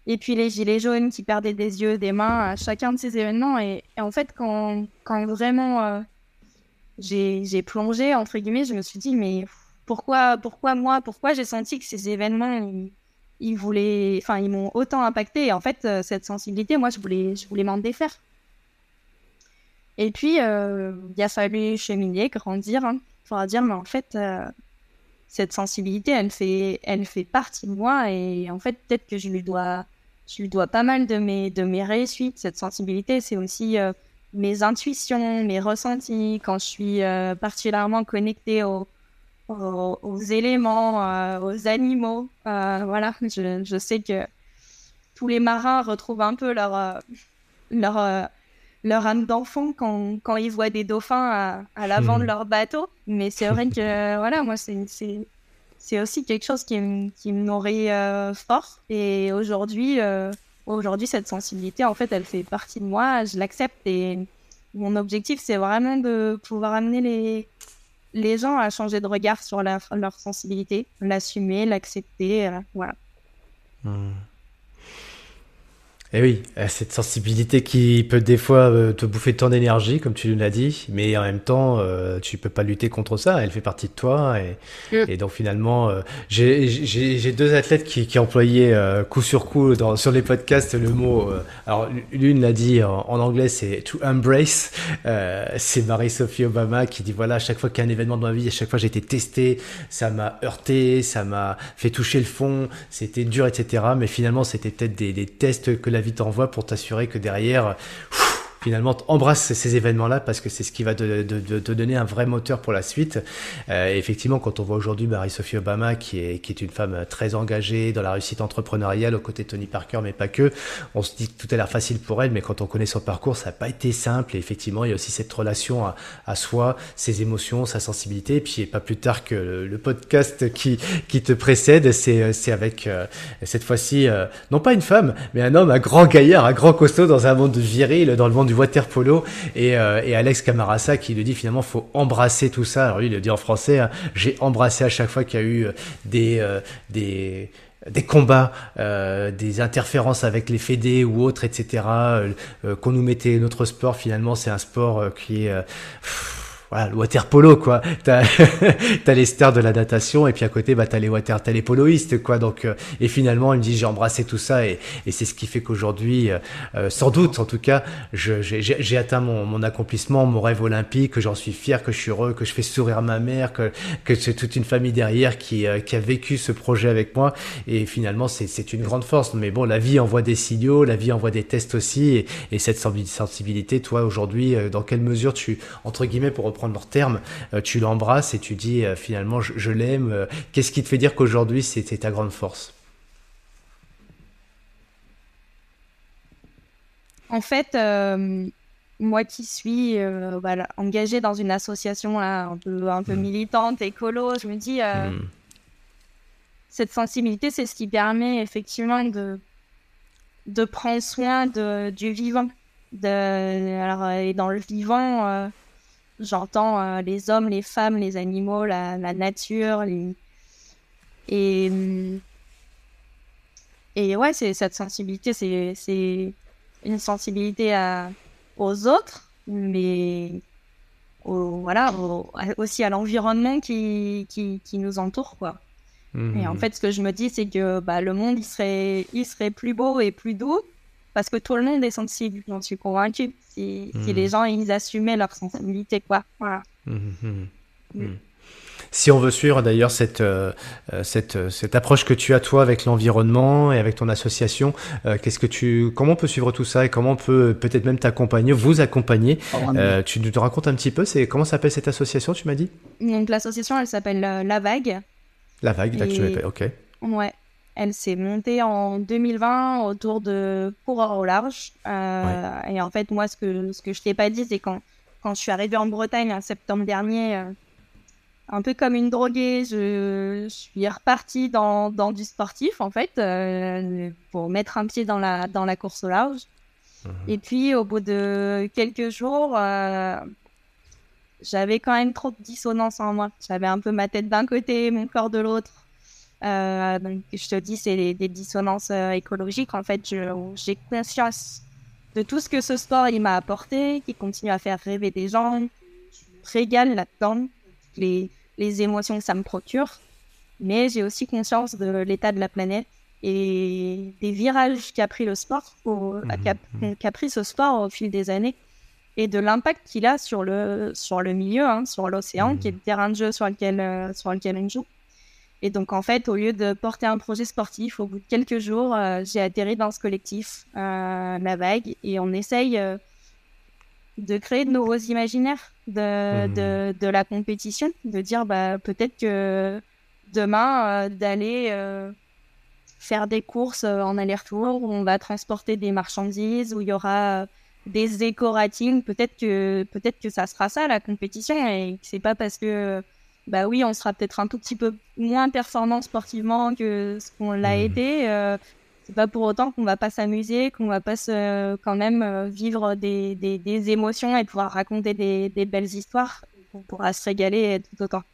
Et puis les gilets jaunes qui perdaient des yeux, des mains à chacun de ces événements. Et, en fait, quand, quand vraiment euh, j'ai plongé, entre guillemets, je me suis dit, mais pourquoi, pourquoi moi, pourquoi j'ai senti que ces événements, ils, voulaient, enfin, ils m'ont autant impacté? Et en fait, euh, cette sensibilité, moi, je voulais, je voulais m'en défaire. Et puis, euh, il a fallu cheminer, grandir, hein, pour dire, mais en fait, euh, cette sensibilité, elle fait, elle fait partie de moi et en fait, peut-être que je lui dois, je lui dois pas mal de mes, de mes réussites. Cette sensibilité, c'est aussi euh, mes intuitions, mes ressentis, quand je suis particulièrement connectée aux, aux, éléments, aux animaux. voilà, je, je, sais que tous les marins retrouvent un peu leur, leur leur âme d'enfant quand, quand, ils voient des dauphins à, à l'avant de hmm. leur bateau. Mais c'est vrai que, voilà, moi, c'est aussi quelque chose qui, qui me nourrit euh, fort. Et aujourd'hui, euh, aujourd'hui, cette sensibilité, en fait, elle fait partie de moi. Je l'accepte et mon objectif, c'est vraiment de pouvoir amener les, les gens à changer de regard sur leur sensibilité, l'assumer, l'accepter. Euh, voilà. Hmm. Eh oui, euh, cette sensibilité qui peut des fois euh, te bouffer tant d'énergie, comme tu l'as dit, mais en même temps, euh, tu peux pas lutter contre ça. Elle fait partie de toi, et, mm. et donc finalement, j'ai deux athlètes qui, qui employaient coup sur coup dans, sur les podcasts le mot. alors l'une l'a dit en, anglais, c'est to embrace. c'est Marie-Sophie Obama qui dit voilà, à chaque fois qu'il y a un événement dans ma vie, à chaque fois j'ai été testé, ça m'a heurté, ça m'a fait toucher le fond, c'était dur, etc. Mais finalement, c'était peut-être des, des tests que la vie t'envoie pour t'assurer que derrière, finalement embrasse ces événements-là parce que c'est ce qui va te, donner un vrai moteur pour la suite. Euh, effectivement, quand on voit aujourd'hui Marie-Sophie Obama, qui est, qui est une femme très engagée dans la réussite entrepreneuriale aux côtés de Tony Parker, mais pas que, on se dit que tout a l'air facile pour elle, mais quand on connaît son parcours, ça n'a pas été simple. Et effectivement, il y a aussi cette relation à, soi, ses émotions, sa sensibilité. Et puis, pas plus tard que le, podcast qui, qui te précède, c'est avec euh, cette fois-ci, euh, non pas une femme, mais un homme, un grand gaillard, un grand costaud dans un monde viril, dans le monde du water polo et, euh, et, Alex Camarasa qui lui dit finalement faut embrasser tout ça. Alors lui il le dit en français, hein, j'ai embrassé à chaque fois qu'il y a eu euh, des euh, des des combats, des interférences avec les fédés ou autres, etc. qu'on nous mettait notre sport finalement c'est un sport qui est voilà, le water polo, quoi. T'as, as les stars de la natation, et puis à côté, bah, t'as les water, t'as les poloistes, quoi. Donc, euh, et finalement, il me dit, j'ai embrassé tout ça, et, et c'est ce qui fait qu'aujourd'hui, euh, euh, sans doute, en tout cas, j'ai, atteint mon, mon, accomplissement, mon rêve olympique, que j'en suis fier, que je suis heureux, que je fais sourire ma mère, que, que c'est toute une famille derrière qui, qui a vécu ce projet avec moi, et finalement, c'est, c'est une grande force. Mais bon, la vie envoie des signaux, la vie envoie des tests aussi, et, et cette sensibilité, toi, aujourd'hui, dans quelle mesure tu, entre guillemets, pour prendre leur terme, euh, tu l'embrasses et tu dis euh, finalement je, l'aime. Euh, qu'est-ce qui te fait dire qu'aujourd'hui c'était ta grande force? En fait, moi qui suis voilà, engagée dans une association là, un peu, un peu mmh. militante, écolo, je me dis, mmh. cette sensibilité, c'est ce qui permet effectivement de, de prendre soin de, du vivant. De, alors, et dans le vivant, j'entends les hommes, les femmes, les animaux, la, la nature, les... et et ouais, c'est cette sensibilité, c'est une sensibilité à, aux autres, mais voilà, aussi à l'environnement qui, qui, qui, nous entoure, quoi. Et en mmh. fait, ce que je me dis, c'est que bah, le monde, il serait, il serait plus beau et plus doux parce que tout le monde est sensible, j'en suis convaincue. Si, si, les mmh. gens, ils assumaient leur sensibilité, quoi. Voilà. Mmh, si on veut suivre d'ailleurs cette, euh, euh, cette, euh, cette, approche que tu as toi avec l'environnement et avec ton association, qu'est-ce que tu, comment on peut suivre tout ça et comment on peut peut-être même t'accompagner, vous accompagner? Tu nous te racontes un petit peu, c'est comment s'appelle cette association, tu m'as dit? Donc l'association, elle s'appelle La Vague. La Vague, et... ok. Ouais. Elle s'est montée en 2020 autour de coureurs au large. Et en fait, moi, ce que, ce que je t'ai pas dit, c'est quand, quand je suis arrivée en Bretagne en septembre dernier, un peu comme une droguée, je, suis repartie dans, dans, du sportif, en fait, euh, pour mettre un pied dans la, dans la course au large. Mhm. Et puis, au bout de quelques jours, euh, j'avais quand même trop de dissonance en moi. J'avais un peu ma tête d'un côté, mon corps de l'autre. Euh, donc, je te dis, c'est des, dissonances écologiques. En fait, j'ai conscience de tout ce que ce sport il m'a apporté, qui continue à faire rêver des gens. Je régale là-dedans les, les émotions que ça me procure, mais j'ai aussi conscience de l'état de la planète et des virages qu'a pris le sport, mmh, mmh. qu'a pris ce sport au fil des années, et de l'impact qu'il a sur le, sur le milieu, hein, sur l'océan, qui est le terrain de jeu sur lequel, euh, sur lequel on joue. Et donc, en fait, au lieu de porter un projet sportif, au bout de quelques jours, euh, j'ai atterri dans ce collectif, euh, La Vague, et on essaye de créer de nouveaux imaginaires de, mmh. de, la compétition, de dire bah, peut-être que demain, euh, d'aller euh, faire des courses euh, en aller-retour où on va transporter des marchandises, où il y aura des éco-ratings, peut-être que, peut-être que ça sera ça la compétition. Et c'est pas parce que bah oui, on sera peut-être un tout petit peu moins performant sportivement que ce qu'on l'a mmh. été, c'est pas pour autant qu'on va pas s'amuser, qu'on va pas se, quand même euh, vivre des, des, des, émotions et pouvoir raconter des, des belles histoires. On pourra se régaler tout autant.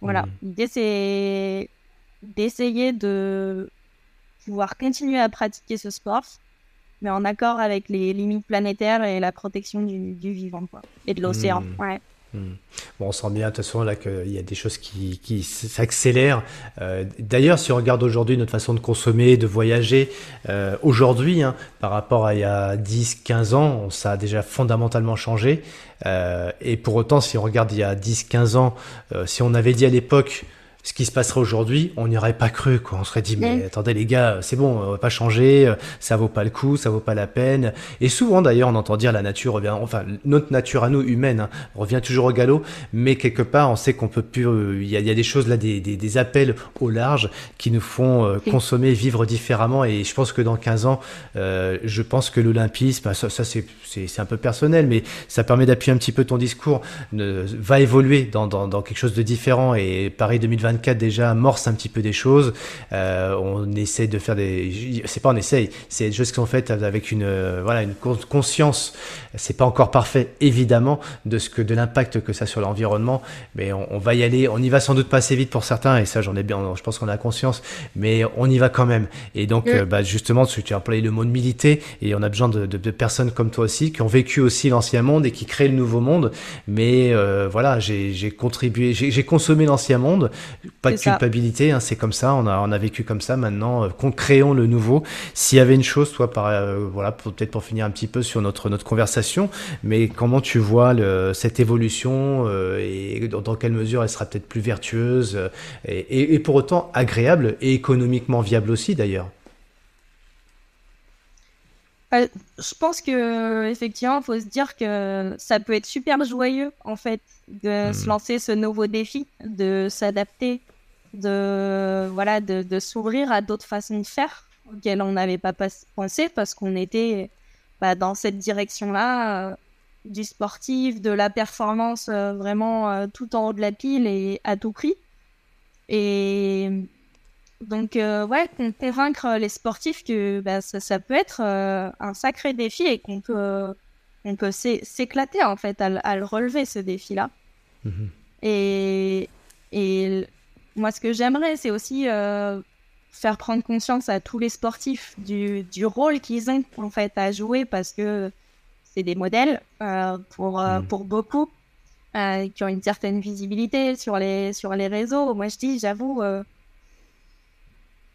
Voilà. Mmh. L'idée, c'est d'essayer de pouvoir continuer à pratiquer ce sport, mais en accord avec les limites planétaires et la protection du, du vivant, quoi, et de l'océan. Mmh. Ouais. Hmm. Bon, on sent bien de toute façon là qu'il y a des choses qui, s'accélèrent. Euh, d'ailleurs, si on regarde aujourd'hui notre façon de consommer, de voyager, euh, aujourd'hui, hein, par rapport à il y a 10-15 ans, ça a déjà fondamentalement changé. Euh, et pour autant, si on regarde il y a 10-15 ans, si on avait dit à l'époque ce qui se passerait aujourd'hui, on n'y aurait pas cru. Quoi. On serait dit, mais attendez les gars, c'est bon, on va pas changer, euh, ça vaut pas le coup, ça vaut pas la peine. Et souvent d'ailleurs, on entend dire la nature revient, enfin notre nature à nous humaine hein, revient toujours au galop, mais quelque part, on sait qu'on peut plus. Euh, il y, a, des choses là, des, des, appels au large qui nous font euh, consommer, vivre différemment. Et je pense que dans 15 ans, je pense que l'olympisme, bah, ça, ça c'est un peu personnel, mais ça permet d'appuyer un petit peu ton discours, va évoluer dans, dans, dans quelque chose de différent. Et Paris 2020 déjà amorce un petit peu des choses. Euh, on essaie de faire des, c'est pas on essaye, c'est des choses qui sont faites avec une euh, voilà une conscience. C'est pas encore parfait évidemment de ce que de l'impact que ça a sur l'environnement, mais on, va y aller. On y va sans doute pas assez vite pour certains et ça j'en ai bien, je pense qu'on a conscience, mais on y va quand même. Et donc euh, bah, justement, tu as employé le mot de militer et on a besoin de, de, personnes comme toi aussi qui ont vécu aussi l'ancien monde et qui créent le nouveau monde. Mais voilà, j'ai contribué, j'ai consommé l'ancien monde, pas de culpabilité, hein, c'est comme ça, on a, on a vécu comme ça maintenant, euh, créons le nouveau. S'il y avait une chose, toi, par, euh, voilà, peut-être pour finir un petit peu sur notre, notre conversation, mais comment tu vois le, cette évolution euh, et dans, dans, quelle mesure elle sera peut-être plus vertueuse et, et, pour autant agréable et économiquement viable aussi d'ailleurs? Je pense que effectivement, il faut se dire que ça peut être super joyeux en fait de hmm. se lancer ce nouveau défi, de s'adapter, de voilà, de, de s'ouvrir à d'autres façons de faire auxquelles on n'avait pas pensé parce qu'on était bah, dans cette direction-là. du sportif, de la performance vraiment tout en haut de la pile et à tout prix. Et donc, ouais, convaincre les sportifs que bah, ça, peut être un sacré défi et qu'on peut, on peut s'éclater en fait à, le relever ce défi-là. Mhm. Et, et moi, ce que j'aimerais, c'est aussi faire prendre conscience à tous les sportifs du, du rôle qu'ils ont en fait à jouer parce que c'est des modèles euh, pour, euh, mm. pour beaucoup euh, qui ont une certaine visibilité sur les, sur les réseaux. Moi, je dis, j'avoue,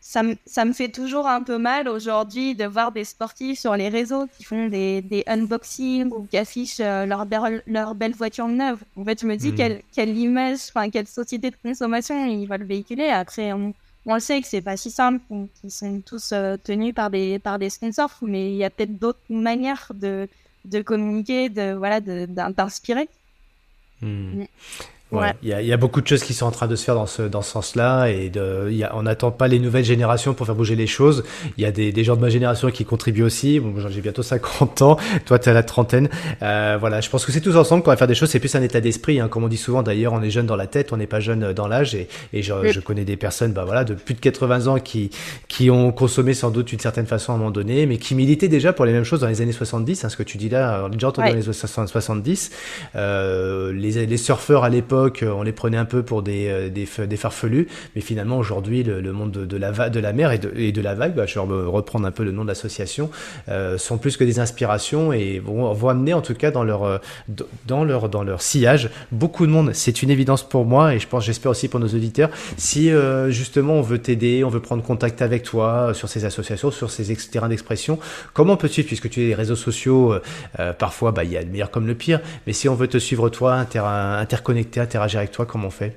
ça, ça, me fait toujours un peu mal aujourd'hui de voir des sportifs sur les réseaux qui font des, des unboxings ou qui affichent leur, leur belle voiture neuve. En fait, je me dis, mm. quelle, quelle image, enfin, quelle société de consommation ils veulent véhiculer. Après, on on le sait que c'est pas si simple, qu'ils sont tous euh, tenus par des, par des sponsors, mais il y a peut-être d'autres manières de, de communiquer, de, voilà, d'inspirer. Ouais, il y, a, beaucoup de choses qui sont en train de se faire dans ce, dans ce sens-là et de, y a, on n'attend pas les nouvelles générations pour faire bouger les choses. Il y a des, des gens de ma génération qui contribuent aussi. Bon, j'ai bientôt 50 ans, toi tu es à la trentaine. Euh, voilà, je pense que c'est tous ensemble qu'on va faire des choses. C'est plus un état d'esprit, hein. comme on dit souvent. D'ailleurs, on est jeune dans la tête, on n'est pas jeune dans l'âge. Et, et je, je, connais des personnes, bah voilà, de plus de 80 ans qui qui ont consommé sans doute d'une certaine façon à un moment donné, mais qui militaient déjà pour les mêmes choses dans les années 70. Hein, ce que tu dis là, déjà entendu dans les années 70. Euh, les, les surfeurs à l'époque on les prenait un peu pour des, euh, des, farfelus, mais finalement aujourd'hui le, monde de, la, mer et de, la vague, bah, je vais reprendre un peu le nom de l'association, euh, sont plus que des inspirations et vont, amener en tout cas dans leur, euh, dans leur, dans leur sillage beaucoup de monde. C'est une évidence pour moi et je pense, j'espère aussi pour nos auditeurs. Si justement on veut t'aider, on veut prendre contact avec toi sur ces associations, sur ces terrains d'expression, comment suivre? Puisque tu es les réseaux sociaux, parfois bah, il y a le meilleur comme le pire, mais si on veut te suivre toi, inter interconnecté, interagir avec toi, comment on fait?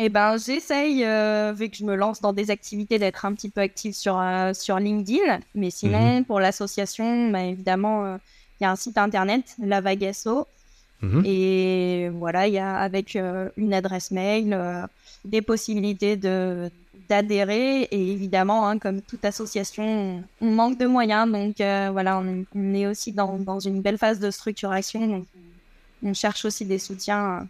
Eh ben, j'essaye, euh, vu que je me lance dans des activités, d'être un petit peu active sur, euh, sur LinkedIn. Mais sinon, mhm. pour l'association, bah, évidemment, euh, il y a un site internet, La Vague mhm. Et voilà, il y a avec une adresse mail, des possibilités de d'adhérer. Et évidemment, hein, comme toute association, on manque de moyens. Donc voilà, on, est aussi dans, dans, une belle phase de structuration. on cherche aussi des soutiens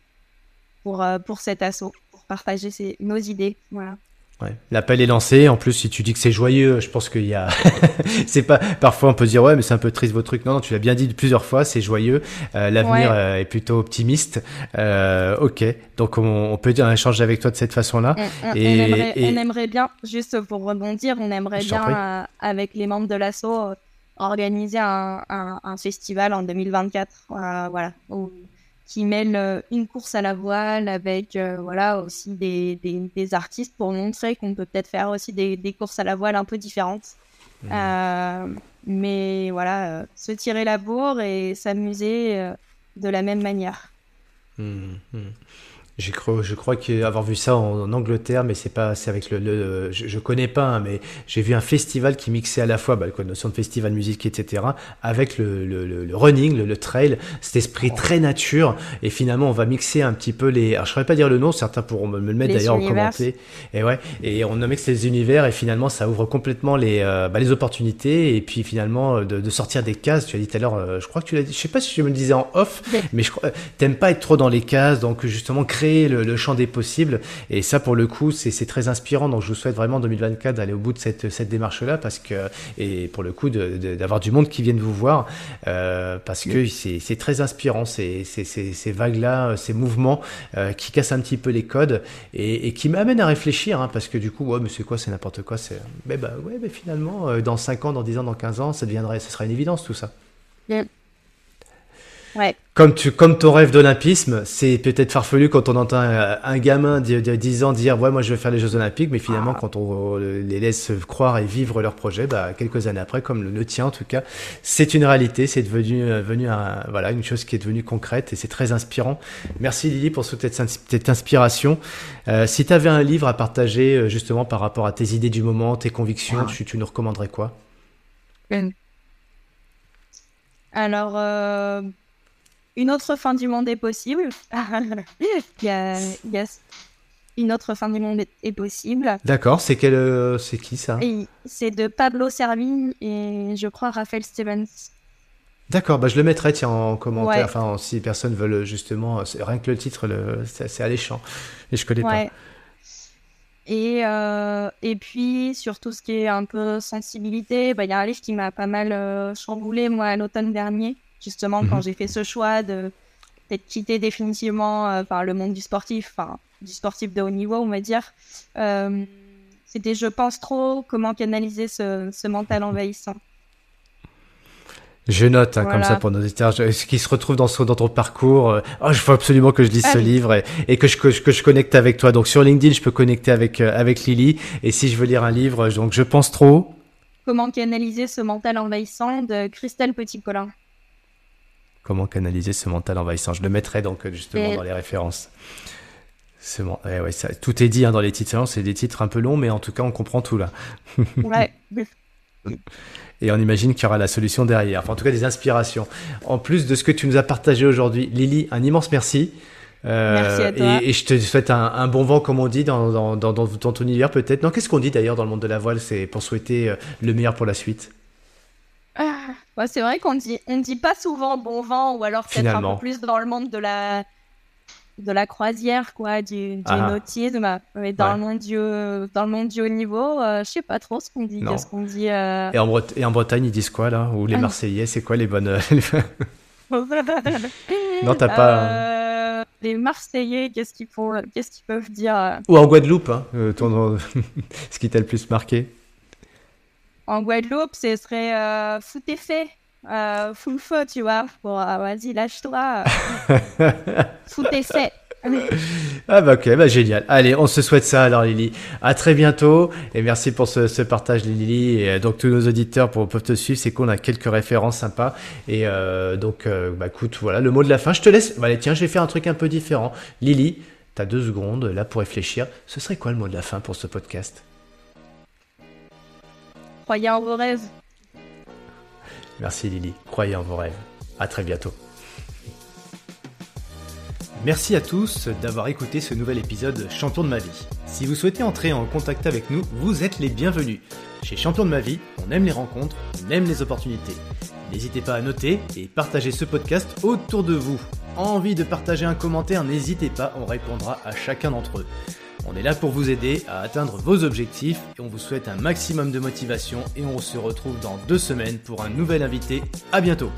pour, euh, pour cet assaut, pour partager nos idées. Voilà. Ouais. L'appel est lancé. En plus, si tu dis que c'est joyeux, je pense qu'il y a. c'est pas. Parfois, on peut dire ouais, mais c'est un peu triste votre truc. Non, non, tu l'as bien dit plusieurs fois. C'est joyeux. Euh, l'avenir euh, est plutôt optimiste. Euh, ok. Donc, on, peut dire un échange avec toi de cette façon-là. On, et, on, aimerait, bien, juste pour rebondir, on aimerait bien avec les membres de l'asso organiser un, un, un, festival en 2024. voilà qui mêle euh, une course à la voile avec euh, voilà aussi des, des, artistes pour montrer qu'on peut peut-être faire aussi des, des, courses à la voile un peu différentes. Mmh. Euh, mais voilà, se tirer la bourre et s'amuser de la même manière. Mmh, mmh. Je crois, je crois qu'avoir vu ça en, Angleterre, mais c'est pas, c'est avec le, je, je, connais pas, hein, mais j'ai vu un festival qui mixait à la fois bah, la notion de festival musique, etc., avec le, le, le running, le, trail, cet esprit très nature, et finalement on va mixer un petit peu les, alors je saurais pas dire le nom, certains pourront me, le mettre d'ailleurs en commenté, et ouais, et on mixe les univers, et finalement ça ouvre complètement les, euh, bah, les opportunités, et puis finalement euh, de, de, sortir des cases. Tu as dit tout à l'heure, euh, je crois que tu l'as dit, je sais pas si je me le disais en off, mais je crois, t'aimes pas être trop dans les cases, donc justement créer le, champ des possibles. Et ça, pour le coup, c'est très inspirant. Donc, je vous souhaite vraiment en 2024 d'aller au bout de cette, cette démarche-là, parce que, et pour le coup, d'avoir du monde qui vienne vous voir, euh, parce que c'est très inspirant, ces, ces, ces, vagues-là, ces mouvements euh, qui cassent un petit peu les codes et, qui m'amènent à réfléchir, hein, parce que du coup, ouais, mais c'est quoi, c'est n'importe quoi. c'est Mais bah, ouais, mais finalement, euh, dans 5 ans, dans 10 ans, dans 15 ans, ça deviendrait, ce sera une évidence tout ça. Comme, tu, comme ton rêve d'olympisme, c'est peut-être farfelu quand on entend un, gamin de, 10 ans dire Ouais, moi je veux faire les Jeux Olympiques, mais finalement, ah. quand on les laisse croire et vivre leur projet, bah, quelques années après, comme le, tien en tout cas, c'est une réalité, c'est devenu, euh, un, voilà, une chose qui est devenue concrète et c'est très inspirant. Merci Lily pour toute cette, inspiration. Euh, si tu avais un livre à partager euh, justement par rapport à tes idées du moment, tes convictions, ah. tu, tu, nous recommanderais quoi? Alors une autre fin du monde est possible. il, y a, une autre fin du monde est possible. D'accord, c'est quel, euh, c'est qui ça? C'est de Pablo Servigne et je crois Raphaël Stevens. D'accord, bah je le mettrai tiens en commentaire. Enfin, si les personnes veulent justement, rien que le titre, c'est alléchant. Et je connais pas. Et, euh, et puis, sur tout ce qui est un peu sensibilité, bah, il y a un livre qui m'a pas mal euh, chamboulé, moi, à l'automne dernier, justement, quand mhm. j'ai fait ce choix de d'être quitté définitivement euh, par le monde du sportif, enfin, du sportif de haut niveau, on va dire. C'était Je pense trop, comment canaliser ce, ce mental envahissant. Je note hein, comme ça pour nos éditeurs, ce qui se retrouve dans, dans ton parcours. Euh, oh, je faut absolument que je lise ce livre et, que, je, que, je connecte avec toi. Donc sur LinkedIn, je peux connecter avec, euh, avec Lily. Et si je veux lire un livre, donc je pense trop. Comment canaliser ce mental envahissant de Christelle Petit-Colin. Comment canaliser ce mental envahissant Je le mettrai donc justement dans les références. C'est bon. ouais, ça, tout est dit hein, dans les titres. C'est des titres un peu longs, mais en tout cas, on comprend tout là. ouais. et on imagine qu'il y aura la solution derrière. Enfin, en tout cas, des inspirations. En plus de ce que tu nous as partagé aujourd'hui, Lily, un immense merci. Euh, merci à toi. Et, je te souhaite un, bon vent, comme on dit, dans, dans, dans, ton univers peut-être. Non, qu'est-ce qu'on dit d'ailleurs dans le monde de la voile? C'est pour souhaiter euh, le meilleur pour la suite. C'est vrai qu'on dit, on dit pas souvent bon vent, ou alors peut-être un peu plus dans le monde de la, de la croisière, quoi, du, du ah. nautisme. Mais dans, le monde du, dans le monde du haut niveau, euh, je sais pas trop ce qu'on dit. Qu'est-ce qu'on dit euh, et, en et en Bretagne, ils disent quoi, là Ou les ah. Marseillais, c'est quoi les bonnes. non, t'as pas. Euh, les Marseillais, qu'est-ce qu'ils, font... qu'est-ce qu'ils peuvent dire Ou en Guadeloupe, hein, ce qui t'a le plus marqué En Guadeloupe, ce serait foot et fait euh, full feu, tu vois. Bon, euh, vas-y, lâche-toi. Fout essai. Ah bah ok, bah génial. Allez, on se souhaite ça alors Lily. À très bientôt et merci pour ce, partage Lily. Et euh, donc tous nos auditeurs pour, peuvent te suivre, c'est qu'on a quelques références sympas. Et euh, donc bah écoute, voilà le mot de la fin. Je te laisse. Allez, tiens, je vais faire un truc un peu différent. Lily, t'as deux secondes là pour réfléchir. Ce serait quoi le mot de la fin pour ce podcast? Croyez en vos rêves. Merci Lily, croyez en vos rêves. À très bientôt. Merci à tous d'avoir écouté ce nouvel épisode Champion de ma vie. Si vous souhaitez entrer en contact avec nous, vous êtes les bienvenus. Chez Champion de ma vie, on aime les rencontres, on aime les opportunités. N'hésitez pas à noter et partager ce podcast autour de vous. Envie de partager un commentaire, n'hésitez pas, on répondra à chacun d'entre eux. On est là pour vous aider à atteindre vos objectifs et on vous souhaite un maximum de motivation et on se retrouve dans deux semaines pour un nouvel invité. À bientôt